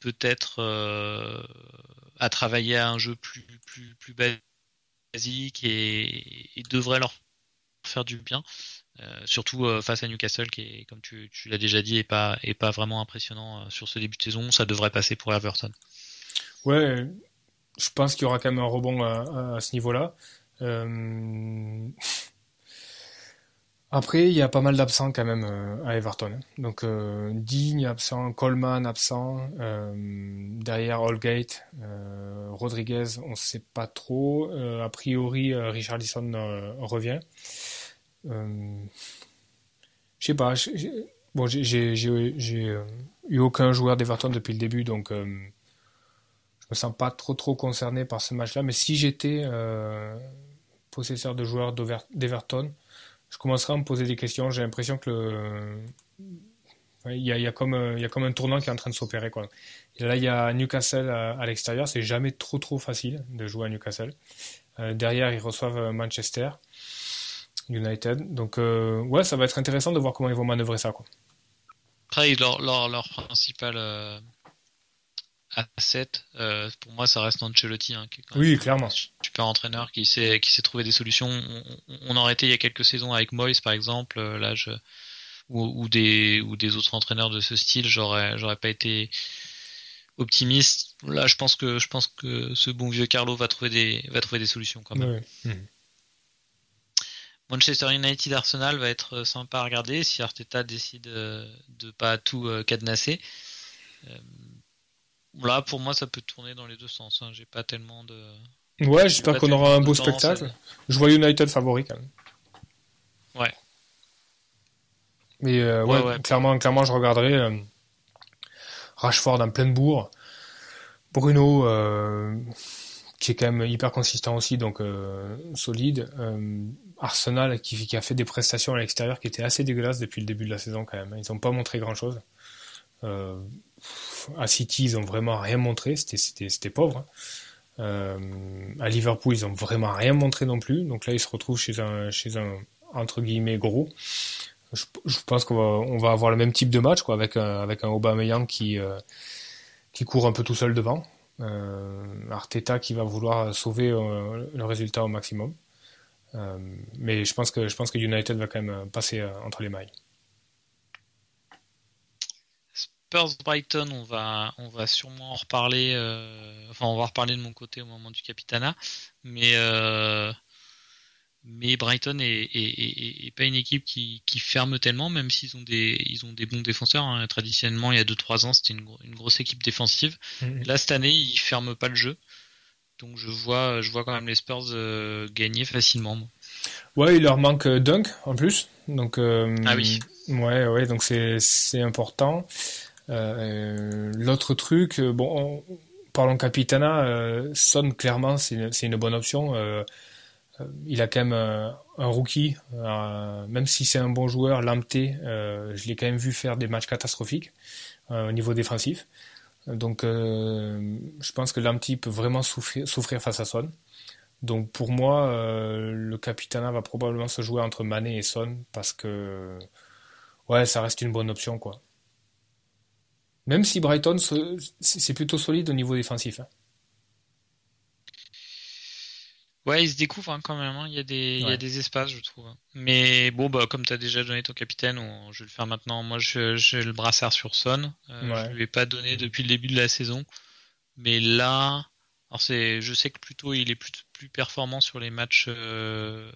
peut-être à travailler à un jeu plus, plus, plus basique et, et devrait leur faire du bien. Euh, surtout euh, face à Newcastle qui est, comme tu, tu l'as déjà dit, est pas, est pas vraiment impressionnant euh, sur ce début de saison. Ça devrait passer pour Everton.
Ouais, je pense qu'il y aura quand même un rebond à, à ce niveau-là. Euh... Après, il y a pas mal d'absents quand même à Everton. Donc, euh, Digne absent, Coleman absent, euh, derrière Allgate, euh, Rodriguez, on ne sait pas trop. a priori, Richardson revient. Euh, je sais pas. Bon, j'ai eu aucun joueur d'Everton depuis le début, donc euh, je me sens pas trop trop concerné par ce match-là. Mais si j'étais euh, possesseur de joueurs d'Everton, je commencerais à me poser des questions. J'ai l'impression que il y, a, comme, un tournant qui est en train de s'opérer. Là, il y a Newcastle à, à l'extérieur. C'est jamais trop trop facile de jouer à Newcastle. Euh, derrière, ils reçoivent Manchester. United. Donc euh, ouais, ça va être intéressant de voir comment ils vont manœuvrer ça. Quoi.
Après, leur, leur, leur principal euh, asset, euh, pour moi, ça reste Ancelotti. Hein, qui est
oui, clairement.
Super entraîneur qui sait, qui sait trouver des solutions. On, on aurait été il y a quelques saisons avec Moyes, par exemple, euh, là, je, ou, ou, des, ou des autres entraîneurs de ce style, j'aurais, j'aurais pas été optimiste. Là, je pense que je pense que ce bon vieux Carlo va trouver des va trouver des solutions quand même.
Ouais. Mmh.
Manchester United Arsenal va être euh, sympa à regarder si Arteta décide euh, de pas tout euh, cadenasser. Là, pour moi, ça peut tourner dans les deux sens. Hein. J'ai pas tellement de.
Ouais, j'espère qu'on aura un beau spectacle. Je vois United favori quand même.
Ouais.
Mais euh, ouais, ouais, ouais, clairement, clairement, je regarderai euh, Rashford en pleine bourre. Bruno, euh, qui est quand même hyper consistant aussi, donc solide. Arsenal qui, a fait des prestations à l'extérieur qui étaient assez dégueulasses depuis le début de la saison quand même. Ils n'ont pas montré grand chose. Euh, à City, ils ont vraiment rien montré. C'était pauvre. Hein. Euh, à Liverpool, ils ont vraiment rien montré non plus. Donc là, ils se retrouvent chez un, entre guillemets gros. Je, pense qu'on va, avoir le même type de match, avec un, avec un euh, qui court un peu tout seul devant. Euh, Arteta qui va vouloir sauver euh, le résultat au maximum. Euh, mais je pense que United va quand même passer euh, entre les mailles.
Spurs Brighton, on va on va sûrement en reparler. Euh, enfin, on va reparler de mon côté au moment du Capitana, mais euh, mais Brighton est, est, est, est, pas une équipe qui, qui ferme tellement, même s'ils ont des ils ont des bons défenseurs. Hein. Traditionnellement, il y a 2-3 ans, c'était une, une, grosse équipe défensive. Mmh. Là, cette année, ils ferment pas le jeu. Donc je vois, je vois quand même les Spurs euh, gagner facilement. Moi.
Ouais, il leur manque Dunk en plus. Donc euh,
ah oui.
Ouais, ouais, donc c'est c'est important. Euh, L'autre truc, bon, on, parlons Capitana, euh, Son clairement c'est c'est une bonne option. Euh, il a quand même un, un rookie, même si c'est un bon joueur, Lampté, je l'ai quand même vu faire des matchs catastrophiques au niveau défensif. Donc, je pense que Lamptey peut vraiment souffrir, souffrir face à Son. Donc, pour moi, le Capitana va probablement se jouer entre Mané et Son parce que, ouais, ça reste une bonne option, quoi. Même si Brighton, c'est plutôt solide au niveau défensif. Hein.
Ouais, il se découvre hein, quand même. Hein. Il, y a des, il y a des espaces, je trouve. Mais bon, bah, comme tu as déjà donné ton capitaine, je vais le faire maintenant. Moi, j'ai le brassard sur Son. Euh, Je ne lui ai pas donné depuis le début de la saison. Mais là, alors c'est, je sais que plutôt il est plus, plus performant sur les matchs euh,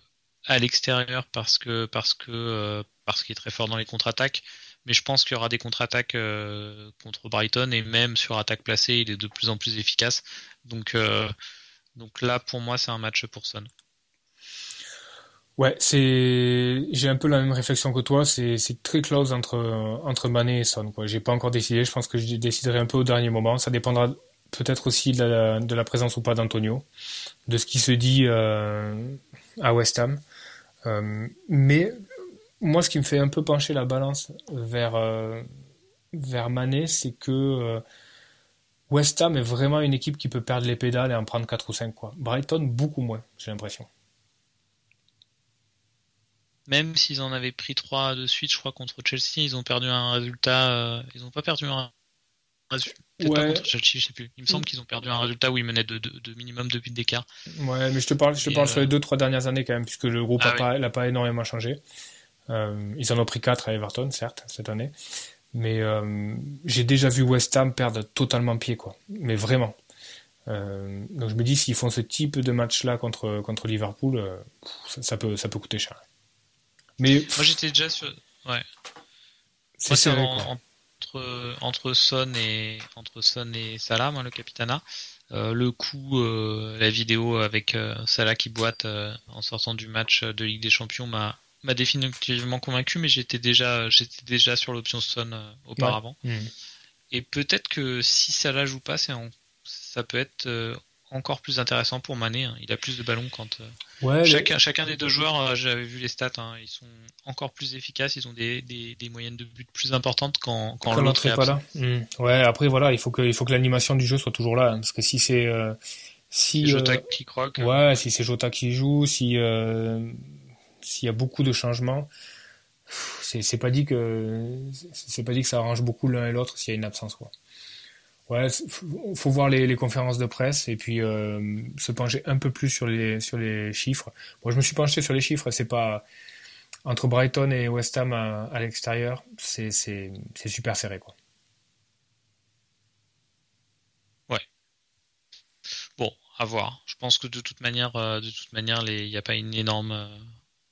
à l'extérieur parce que parce que euh, parce qu'il est très fort dans les contre-attaques. Mais je pense qu'il y aura des contre-attaques euh, contre Brighton et même sur attaque placée, il est de plus en plus efficace. Donc donc là, pour moi, c'est un match pour Son.
Ouais, c'est j'ai un peu la même réflexion que toi. C'est très close entre entre Mané et Son. Quoi, j'ai pas encore décidé. Je pense que je déciderai un peu au dernier moment. Ça dépendra peut-être aussi de la, présence ou pas d'Antonio, de ce qui se dit euh, à West Ham. Euh, mais moi, ce qui me fait un peu pencher la balance vers euh, vers Mané, c'est que West Ham est vraiment une équipe qui peut perdre les pédales et en prendre 4 ou 5. Quoi. Brighton, beaucoup moins, j'ai l'impression.
Même s'ils en avaient pris 3 de suite, je crois, contre Chelsea, ils ont perdu un résultat. Euh, ils n'ont pas perdu un résultat. Ouais. contre Chelsea, je sais plus. Il me semble qu'ils ont perdu un résultat où ils menaient de, de, minimum de buts d'écart.
Ouais, mais je te parle, je te parle sur les 2-3 dernières années quand même, puisque le groupe n'a ah pas, pas, énormément changé. Euh, ils en ont pris 4 à Everton, certes, cette année. Mais euh, j'ai déjà vu West Ham perdre totalement pied, quoi. Mais vraiment. Euh, donc je me dis s'ils font ce type de match-là contre contre Liverpool, euh, ça, peut ça peut coûter cher.
Mais moi j'étais déjà sur ouais. C'est serré, entre entre Son et entre Son et Salah, moi, le capitana. le coup, la vidéo avec Salah qui boite en sortant du match de Ligue des Champions m'a m'a définitivement convaincu, mais j'étais déjà, j'étais déjà sur l'option Stone euh, auparavant. Mmh. Et peut-être que si ça la joue pas, c'est ça peut être euh, encore plus intéressant pour Mané. Hein. Il a plus de ballons quand. Euh, ouais, chacun, chacun des deux joueurs, j'avais vu les stats, hein, ils sont encore plus efficaces. Ils ont des, des, des moyennes de but plus importantes quand, quand, l'autre est, pas là.
Mmh. Ouais, après voilà, il faut que, il faut que l'animation du jeu soit toujours là, hein, parce que si c'est si
Jota qui croque.
Ouais, si c'est Jota qui joue, si s'il y a beaucoup de changements, c'est pas dit que c'est pas dit que ça arrange beaucoup l'un et l'autre s'il y a une absence quoi. Faut voir les, conférences de presse et puis euh, se pencher un peu plus sur les chiffres. Moi, je me suis penché sur les chiffres. C'est pas entre Brighton et West Ham à, l'extérieur, c'est c'est super serré quoi.
Ouais. Bon, à voir. Je pense que de toute manière, euh, de toute manière, il n'y a pas une énorme euh,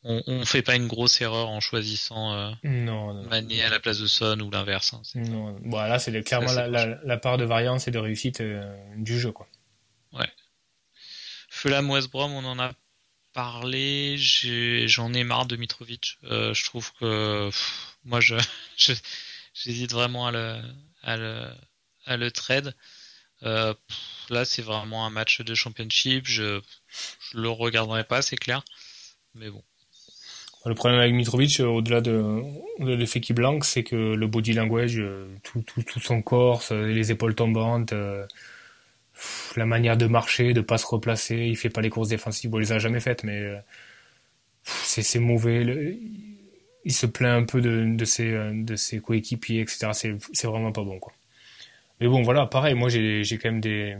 on, on fait pas une grosse erreur en choisissant euh, Mané à la place de Son ou l'inverse. Hein,
non, bon, là c'est clairement la, part de variance et de réussite euh, du jeu quoi.
Ouais. Fulham West Brom, on en a parlé. J'en ai, marre de Mitrovic. Euh, je trouve que moi je j'hésite vraiment à le à le à le trade. Euh, là, c'est vraiment un match de championship. Je, je le regarderai pas, c'est clair. Mais bon,
le problème avec Mitrovic, euh, au-delà de, l'effet qui blanque, c'est que le body language, euh, tout, tout, son corps, les épaules tombantes, euh, la manière de marcher, de pas se replacer, il fait pas les courses défensives, bon, il les a jamais faites, mais c'est mauvais. il se plaint un peu de, de ses, de ses coéquipiers, etc. C'est vraiment pas bon, quoi. Mais bon, voilà, pareil, moi j'ai quand même des,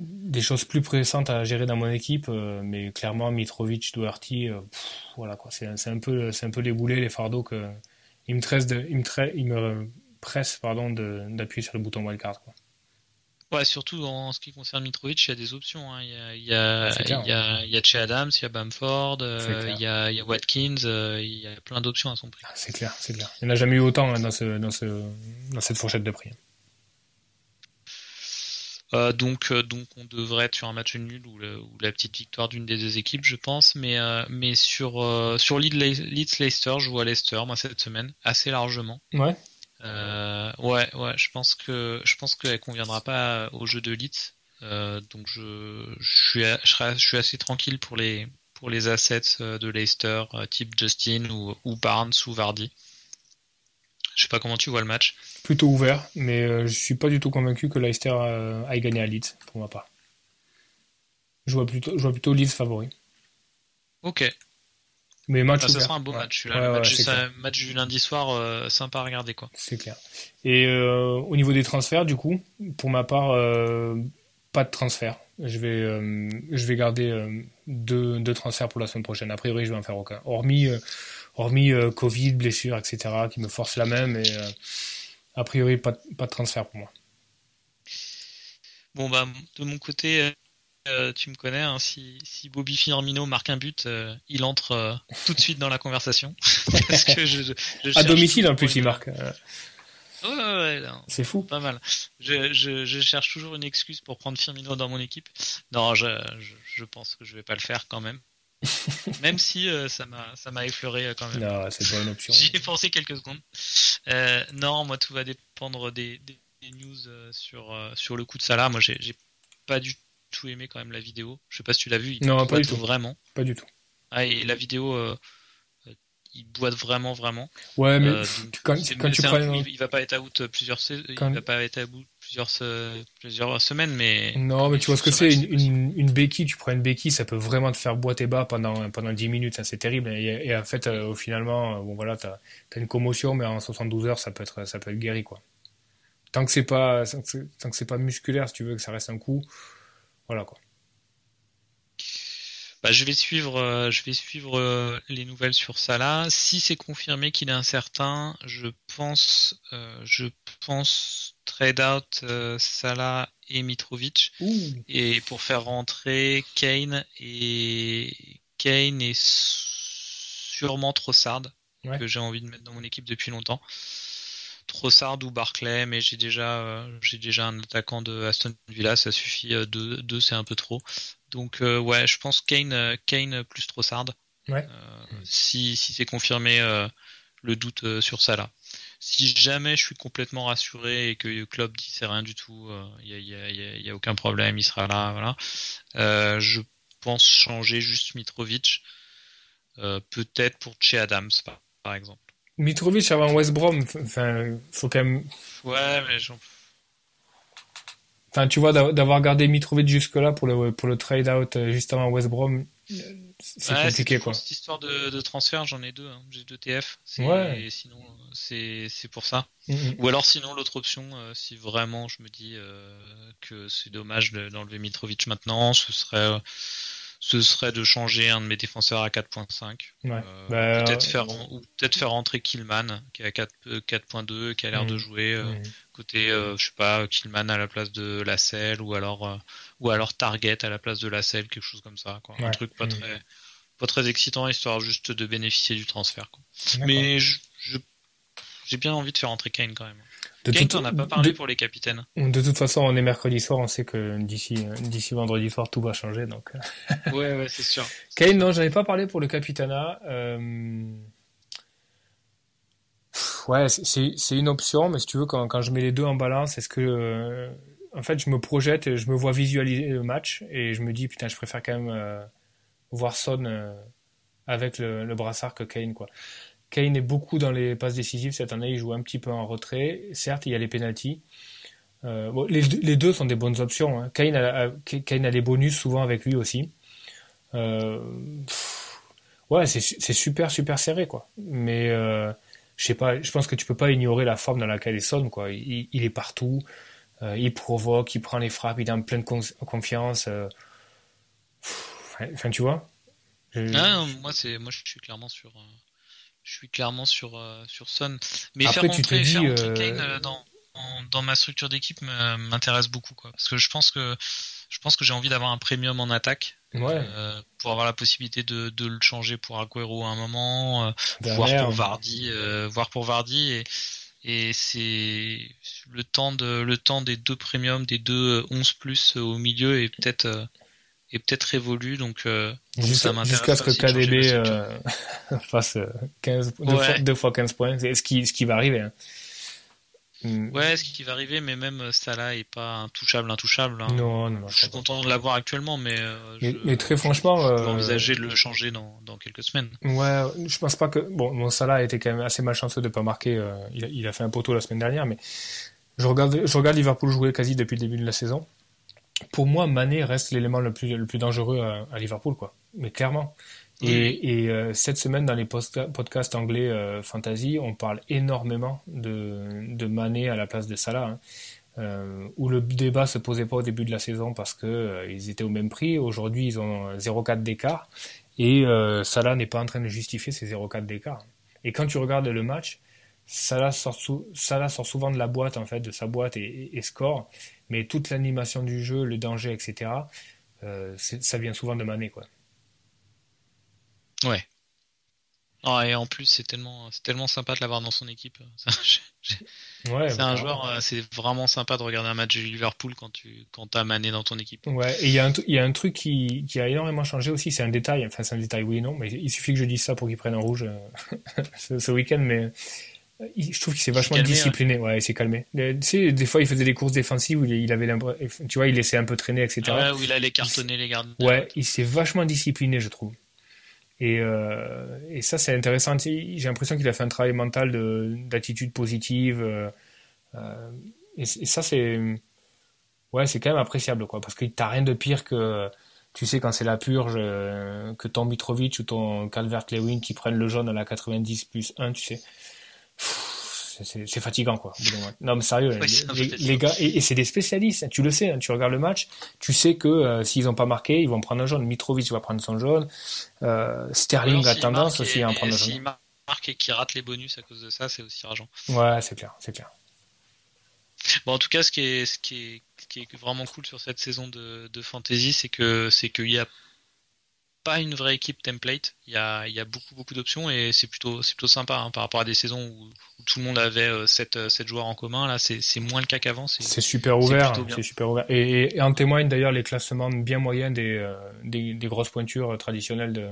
des choses plus pressantes à gérer dans mon équipe, euh, mais clairement Mitrovic, Doherty, euh, voilà quoi, c'est un peu c'est un peu les boulets, les fardeaux que il me tresse de, il me, il me presse pardon d'appuyer sur le bouton wildcard quoi.
Ouais, surtout en ce qui concerne Mitrovic, il y a des options. Hein. Il, y a, il, y a, il, y a, il y a Che Adams, il y a Bamford, euh, il, y a, il y a Watkins, il y a plein d'options à son prix.
Ah, c'est clair, c'est clair. Il n'y en a jamais eu autant hein, dans, ce, dans, ce, dans cette fourchette de prix.
Euh, donc, euh, donc on devrait être sur un match nul ou, la petite victoire d'une des deux équipes, je pense. Mais, euh, mais sur, sur Leeds Leicester, je vois Leicester moi cette semaine assez largement.
Ouais.
ouais, ouais. Je pense que je pense qu'elle conviendra pas au jeu de Leeds. donc je, je suis je, suis assez tranquille pour les pour les assets de Leicester type Justin ou, ou Barnes ou Vardy. Je sais pas comment tu vois le match.
Plutôt ouvert, mais euh, je suis pas du tout convaincu que Leicester euh, aille gagner à Leeds, pour ma part. Je vois plutôt, je vois plutôt Leeds favori.
Ok.
Mais match
Ah, ça sera un beau
Ouais.
match.
Ouais.
Le match, du lundi soir, euh, sympa à regarder quoi.
C'est clair. Et euh, au niveau des transferts, du coup, pour ma part, euh, pas de transfert. Je vais, je vais garder deux, deux transferts pour la semaine prochaine. A priori, je vais en faire aucun. Hormis, hormis Covid, blessure, etc., qui me forcent la main, mais euh, a priori, pas, de- pas de transfert pour moi.
Bon bah de mon côté, euh, euh, tu me connais, hein, si, si Bobby Firmino marque un but, euh, il entre euh, tout de suite dans la conversation. Parce que je,
À domicile, en plus, il marque.
Ouais, ouais,
C'est fou.
pas mal. Je, je, je cherche toujours une excuse pour prendre Firmino dans mon équipe. Non, je, pense que je vais pas le faire quand même. même si euh, ça m'a effleuré euh, quand même.
Non, c'est pas une option.
J'y ai pensé quelques secondes. Euh, non, moi tout va dépendre des, des, des news sur sur le coup de Salah. Moi j'ai pas du tout aimé quand même la vidéo. Je sais pas si tu l'as vu. Il
Non, pas du tout.
Vraiment.
Pas du tout.
Ah et la vidéo, il boite vraiment vraiment.
Ouais, mais
donc,
quand, tu prends...
il, il va pas être out plusieurs sais-
Quand-
il va pas être out plusieurs se- plusieurs semaines, mais
Non, mais tu vois ce que
Ce
c'est, une, une, une béquille, tu prends une béquille, ça peut vraiment te faire boiter bas pendant, pendant 10 minutes, hein, c'est terrible. Et, et en fait, euh, finalement, euh, bon voilà, t'as as une commotion, mais en 72 heures, ça peut être, ça peut être guéri, quoi. Tant que c'est pas, tant que c'est- tant que c'est pas musculaire, si tu veux que ça reste un coup, voilà, quoi.
Bah, je vais suivre, euh, je vais suivre euh, les nouvelles sur Salah. Si c'est confirmé qu'il est incertain, je pense, euh, je pense trade out euh, Salah et Mitrovic et pour faire rentrer Kane et Kane et sûrement Trossard
Ouais.
que j'ai envie de mettre dans mon équipe depuis longtemps. Trossard ou Barclay, mais j'ai déjà, euh, j'ai déjà un attaquant de Aston Villa, ça suffit. euh, deux, deux c'est un peu trop. Donc euh, ouais, je pense Kane, Kane plus Trossard.
Ouais.
Si si c'est confirmé, le doute sur là. Si jamais je suis complètement rassuré et que Klopp dit c'est rien du tout, il y, a, y, a, y, a, y a aucun problème, il sera là, voilà. Euh, je pense changer juste Mitrovic, euh, peut-être pour Che Adams par, par exemple.
Mitrovic avant West Brom, enfin, faut quand même,
Ouais, mais j'en
enfin, tu vois, d'a- d'avoir gardé Mitrovic jusque-là pour le, pour le trade out euh, juste avant West Brom, c'est
Ouais,
compliqué, quoi.
Cette histoire de, de transfert, j'en ai deux. Hein. J'ai deux TF. C'est-
Ouais.
Et sinon, euh, c'est c'est pour ça.
Mhm.
Ou alors, sinon, l'autre option, euh, si vraiment je me dis euh, que c'est dommage de- d'enlever Mitrovic maintenant, ce serait, euh, ce serait de changer un de mes défenseurs à 4.5.
Ouais.
Euh,
Bah,
peut-être
euh,
faire, ou peut-être faire rentrer Killman, qui est à 4, euh, 4.2, qui a l'air de
Mhm.
jouer. euh,
Mhm.
côté je sais pas Killman à la place de Lasselle ou alors ou alors Target à la place de Lasselle quelque chose comme ça quoi. un truc pas
Mm.
très pas très excitant histoire juste de bénéficier du transfert quoi. Mais je, je- j'ai bien envie de faire entrer Kane quand même
de
Kane
toute-
t'en as pas parlé
de-
pour les capitaines
De toute façon, on est mercredi soir, on sait que d'ici d'ici vendredi soir, tout va changer. Donc, euh.
ouais ouais c'est sûr
Kane, non, j'avais pas parlé pour le Capitana. Euh... Ouais, c'est- une option, mais si tu veux, quand, quand je mets les deux en balance, est-ce que, euh, en fait, je me projette, et je me vois visualiser le match et je me dis, putain, je préfère quand même euh, voir Son euh, avec le, le brassard que Kane, quoi. Kane est beaucoup dans les passes décisives cette année, il joue un petit peu en retrait. Certes, il y a les pénalties. Euh, bon, les, deux- les deux sont des bonnes options. Hein. Kane, a, a- Kane a les bonus souvent avec lui aussi. Euh, pff, ouais, c'est super super serré quoi. Mais euh, je sais pas, je pense que tu peux pas ignorer la forme dans laquelle il sonne quoi. Il, il est partout, il provoque, il prend les frappes, il est en pleine con- confiance. pff, Enfin, tu vois. Je-
Ah, non, moi je suis clairement sur je suis clairement sur euh, sur Son. Mais
Après,
faire rentrer, faire rentrer
euh,
Kane euh, dans en- dans ma structure d'équipe m'intéresse beaucoup quoi. Parce que je pense que je pense que j'ai envie d'avoir un premium en attaque.
Ouais.
euh, pour avoir la possibilité de, de le changer pour Aguero à un moment, euh, voire pour Vardy, euh, voire pour Vardy. Et, et c'est le temps de le temps des deux premiums, des deux 11 plus au milieu est peut-être euh, est peut-être révolu donc, euh,
Jusqu'à
ça m'intéresse
jusqu'à ce que KDB euh, fasse euh, 15, deux,
Ouais.
fois, deux fois 15 points, c'est ce qui, ce qui va arriver. hein.
Mm. Ouais, ce qui va arriver, mais même Salah est pas intouchable, intouchable. Hein.
Non, non, non,
Je suis content de l'avoir actuellement, mais,
mais, très franchement,
je peux envisager de le changer dans, dans quelques semaines.
Ouais, je pense pas que bon, mon Salah a été quand même assez malchanceux de pas marquer. il, a, il, a, fait un poteau la semaine dernière, mais je regarde, je regarde Liverpool jouer quasi depuis le début de la saison. Pour moi, Mané reste l'élément le plus, le plus dangereux à, Liverpool, quoi. Mais clairement. Et, et euh, cette semaine, dans les podcasts anglais euh, fantasy, on parle énormément de, de Mané à la place de Salah. Hein. Euh, où le débat se posait pas au début de la saison parce que euh, ils étaient au même prix. Aujourd'hui, ils ont 0,4 d'écart et Salah n'est pas en train de justifier ces 0,4 d'écart. Et quand tu regardes le match, Salah sort, sort souvent de la boîte, en fait, de sa boîte et, score, mais toute l'animation du jeu, le danger, etc., euh, ça vient souvent de Mané, quoi.
Ouais. Ah, et en plus, c'est tellement, c'est tellement sympa de l'avoir dans son équipe. ouais, c'est un joueur, euh, c'est vraiment sympa de regarder un match de Liverpool quand tu quand as Mané dans ton équipe.
Ouais, et il y, a un, y a un truc qui, qui a énormément changé aussi, c'est un détail, enfin c'est un détail oui et non, mais il suffit que je dise ça pour qu'il prenne un rouge euh, ce, ce week-end, mais je trouve qu'il s'est vachement discipliné. Ouais, il s'est calmé. Tu sais, des fois, il faisait des courses défensives où il avait tu vois, il laissait un peu traîner, etc.
Ouais, où il allait cartonner les gardes.
Ouais, il s'est vachement discipliné, je trouve. Et, euh, et ça, c'est intéressant. J'ai l'impression qu'il a fait un travail mental d'attitude positive. Euh, euh, et, ça, c'est ouais, c'est quand même appréciable, quoi, parce qu'il t'a rien de pire que tu sais quand c'est la purge, que ton Mitrovic ou ton Calvert-Lewin qui prennent le jaune à la 90 plus 1, tu sais c'est fatigant quoi. Non mais sérieux, les, gars et, c'est des spécialistes. Hein, tu le sais, hein, tu regardes le match, tu sais que euh, s'ils n'ont pas marqué, ils vont prendre un jaune. Mitrovic va prendre son jaune. Euh, Sterling a tendance aussi à en prendre un jaune. S'il
marque et qu'il rate les bonus à cause de ça, c'est aussi rageant.
Ouais, c'est clair, c'est clair.
Bon, en tout cas, ce qui est, ce qui est, ce qui est vraiment cool sur cette saison de, de fantasy, c'est que c'est qu'il y a pas une vraie équipe template. Il y a, il y a beaucoup beaucoup d'options et c'est plutôt c'est plutôt sympa hein, par rapport à des saisons où, tout le monde avait 7, euh, euh, joueurs en commun. Là, c'est moins le cas qu'avant.
C'est super ouvert. C'est super ouvert. Et, en témoignent d'ailleurs les classements bien moyens des, euh, des, grosses pointures traditionnelles de,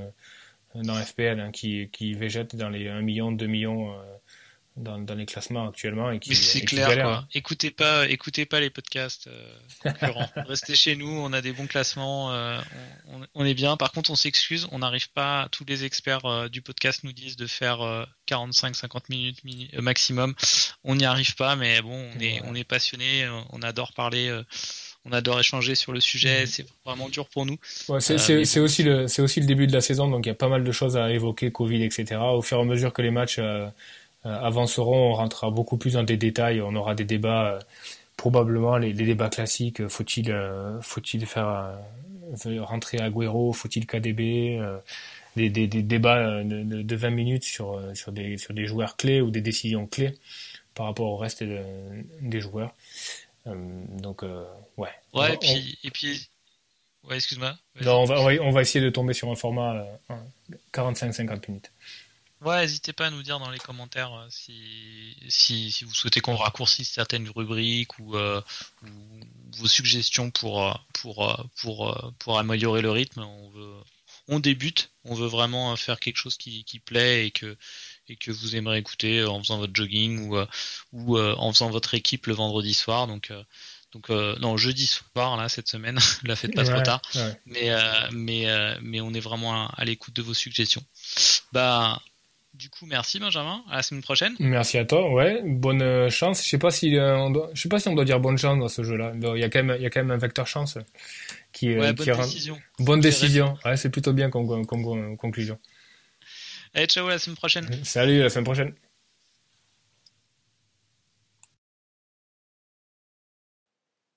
dans FPL hein, qui, qui végètent dans les 1 million, 2 millions dans, dans, les classements actuellement et qui
Mais c'est clair quoi. Écoutez pas écoutez pas les podcasts euh, concurrents. Restez chez nous, on a des bons classements, euh, on, on, est bien. Par contre, on s'excuse, on n'arrive pas tous les experts euh, du podcast nous disent de faire 45 50 minutes maximum. On n'y arrive pas mais bon, on est on est passionné, on adore parler on adore échanger sur le sujet, mhm. c'est vraiment dur pour nous.
Ouais, c'est aussi le c'est aussi le début de la saison, donc il y a pas mal de choses à évoquer, Covid, etc. Au fur et à mesure que les matchs euh, avanceront, on rentrera beaucoup plus dans des détails, on aura des débats, euh, probablement les, débats classiques, faut-il euh, faut-il faire rentrer Agüero, faut-il KDB, des, des, des, débats de, de, 20 minutes sur, sur, des, sur des joueurs clés ou des décisions clés par rapport au reste des joueurs. donc, ouais.
Ouais, et, puis, et puis. Ouais, excuse-moi.
Non, on va, on va essayer de tomber sur un format 45-50 minutes.
Ouais, n'hésitez pas à nous dire dans les commentaires euh, si, si, si vous souhaitez qu'on raccourcisse certaines rubriques ou, euh, ou vos suggestions pour, euh, pour, pour, pour, améliorer le rythme. On, veut, on débute, on veut vraiment faire quelque chose qui, qui plaît et que, et que vous aimerez écouter en faisant votre jogging ou, ou en faisant votre équipe le vendredi soir. Donc, donc non jeudi soir là cette semaine, la faites pas trop tard. Mais mais mais on est vraiment à, à l'écoute de vos suggestions. Bah du coup, merci Benjamin. À la semaine prochaine.
Merci à toi. Ouais, bonne euh, chance. Je sais pas si euh, on doit, je sais pas si on doit dire bonne chance dans ce jeu-là. Il y a quand même, il y a quand même un vecteur chance qui,
euh, ouais, bonne décision.
Bonne décision. Ouais, c'est plutôt bien comme, comme, comme conclusion.
Allez, ciao, à la semaine prochaine.
Salut, à la semaine prochaine.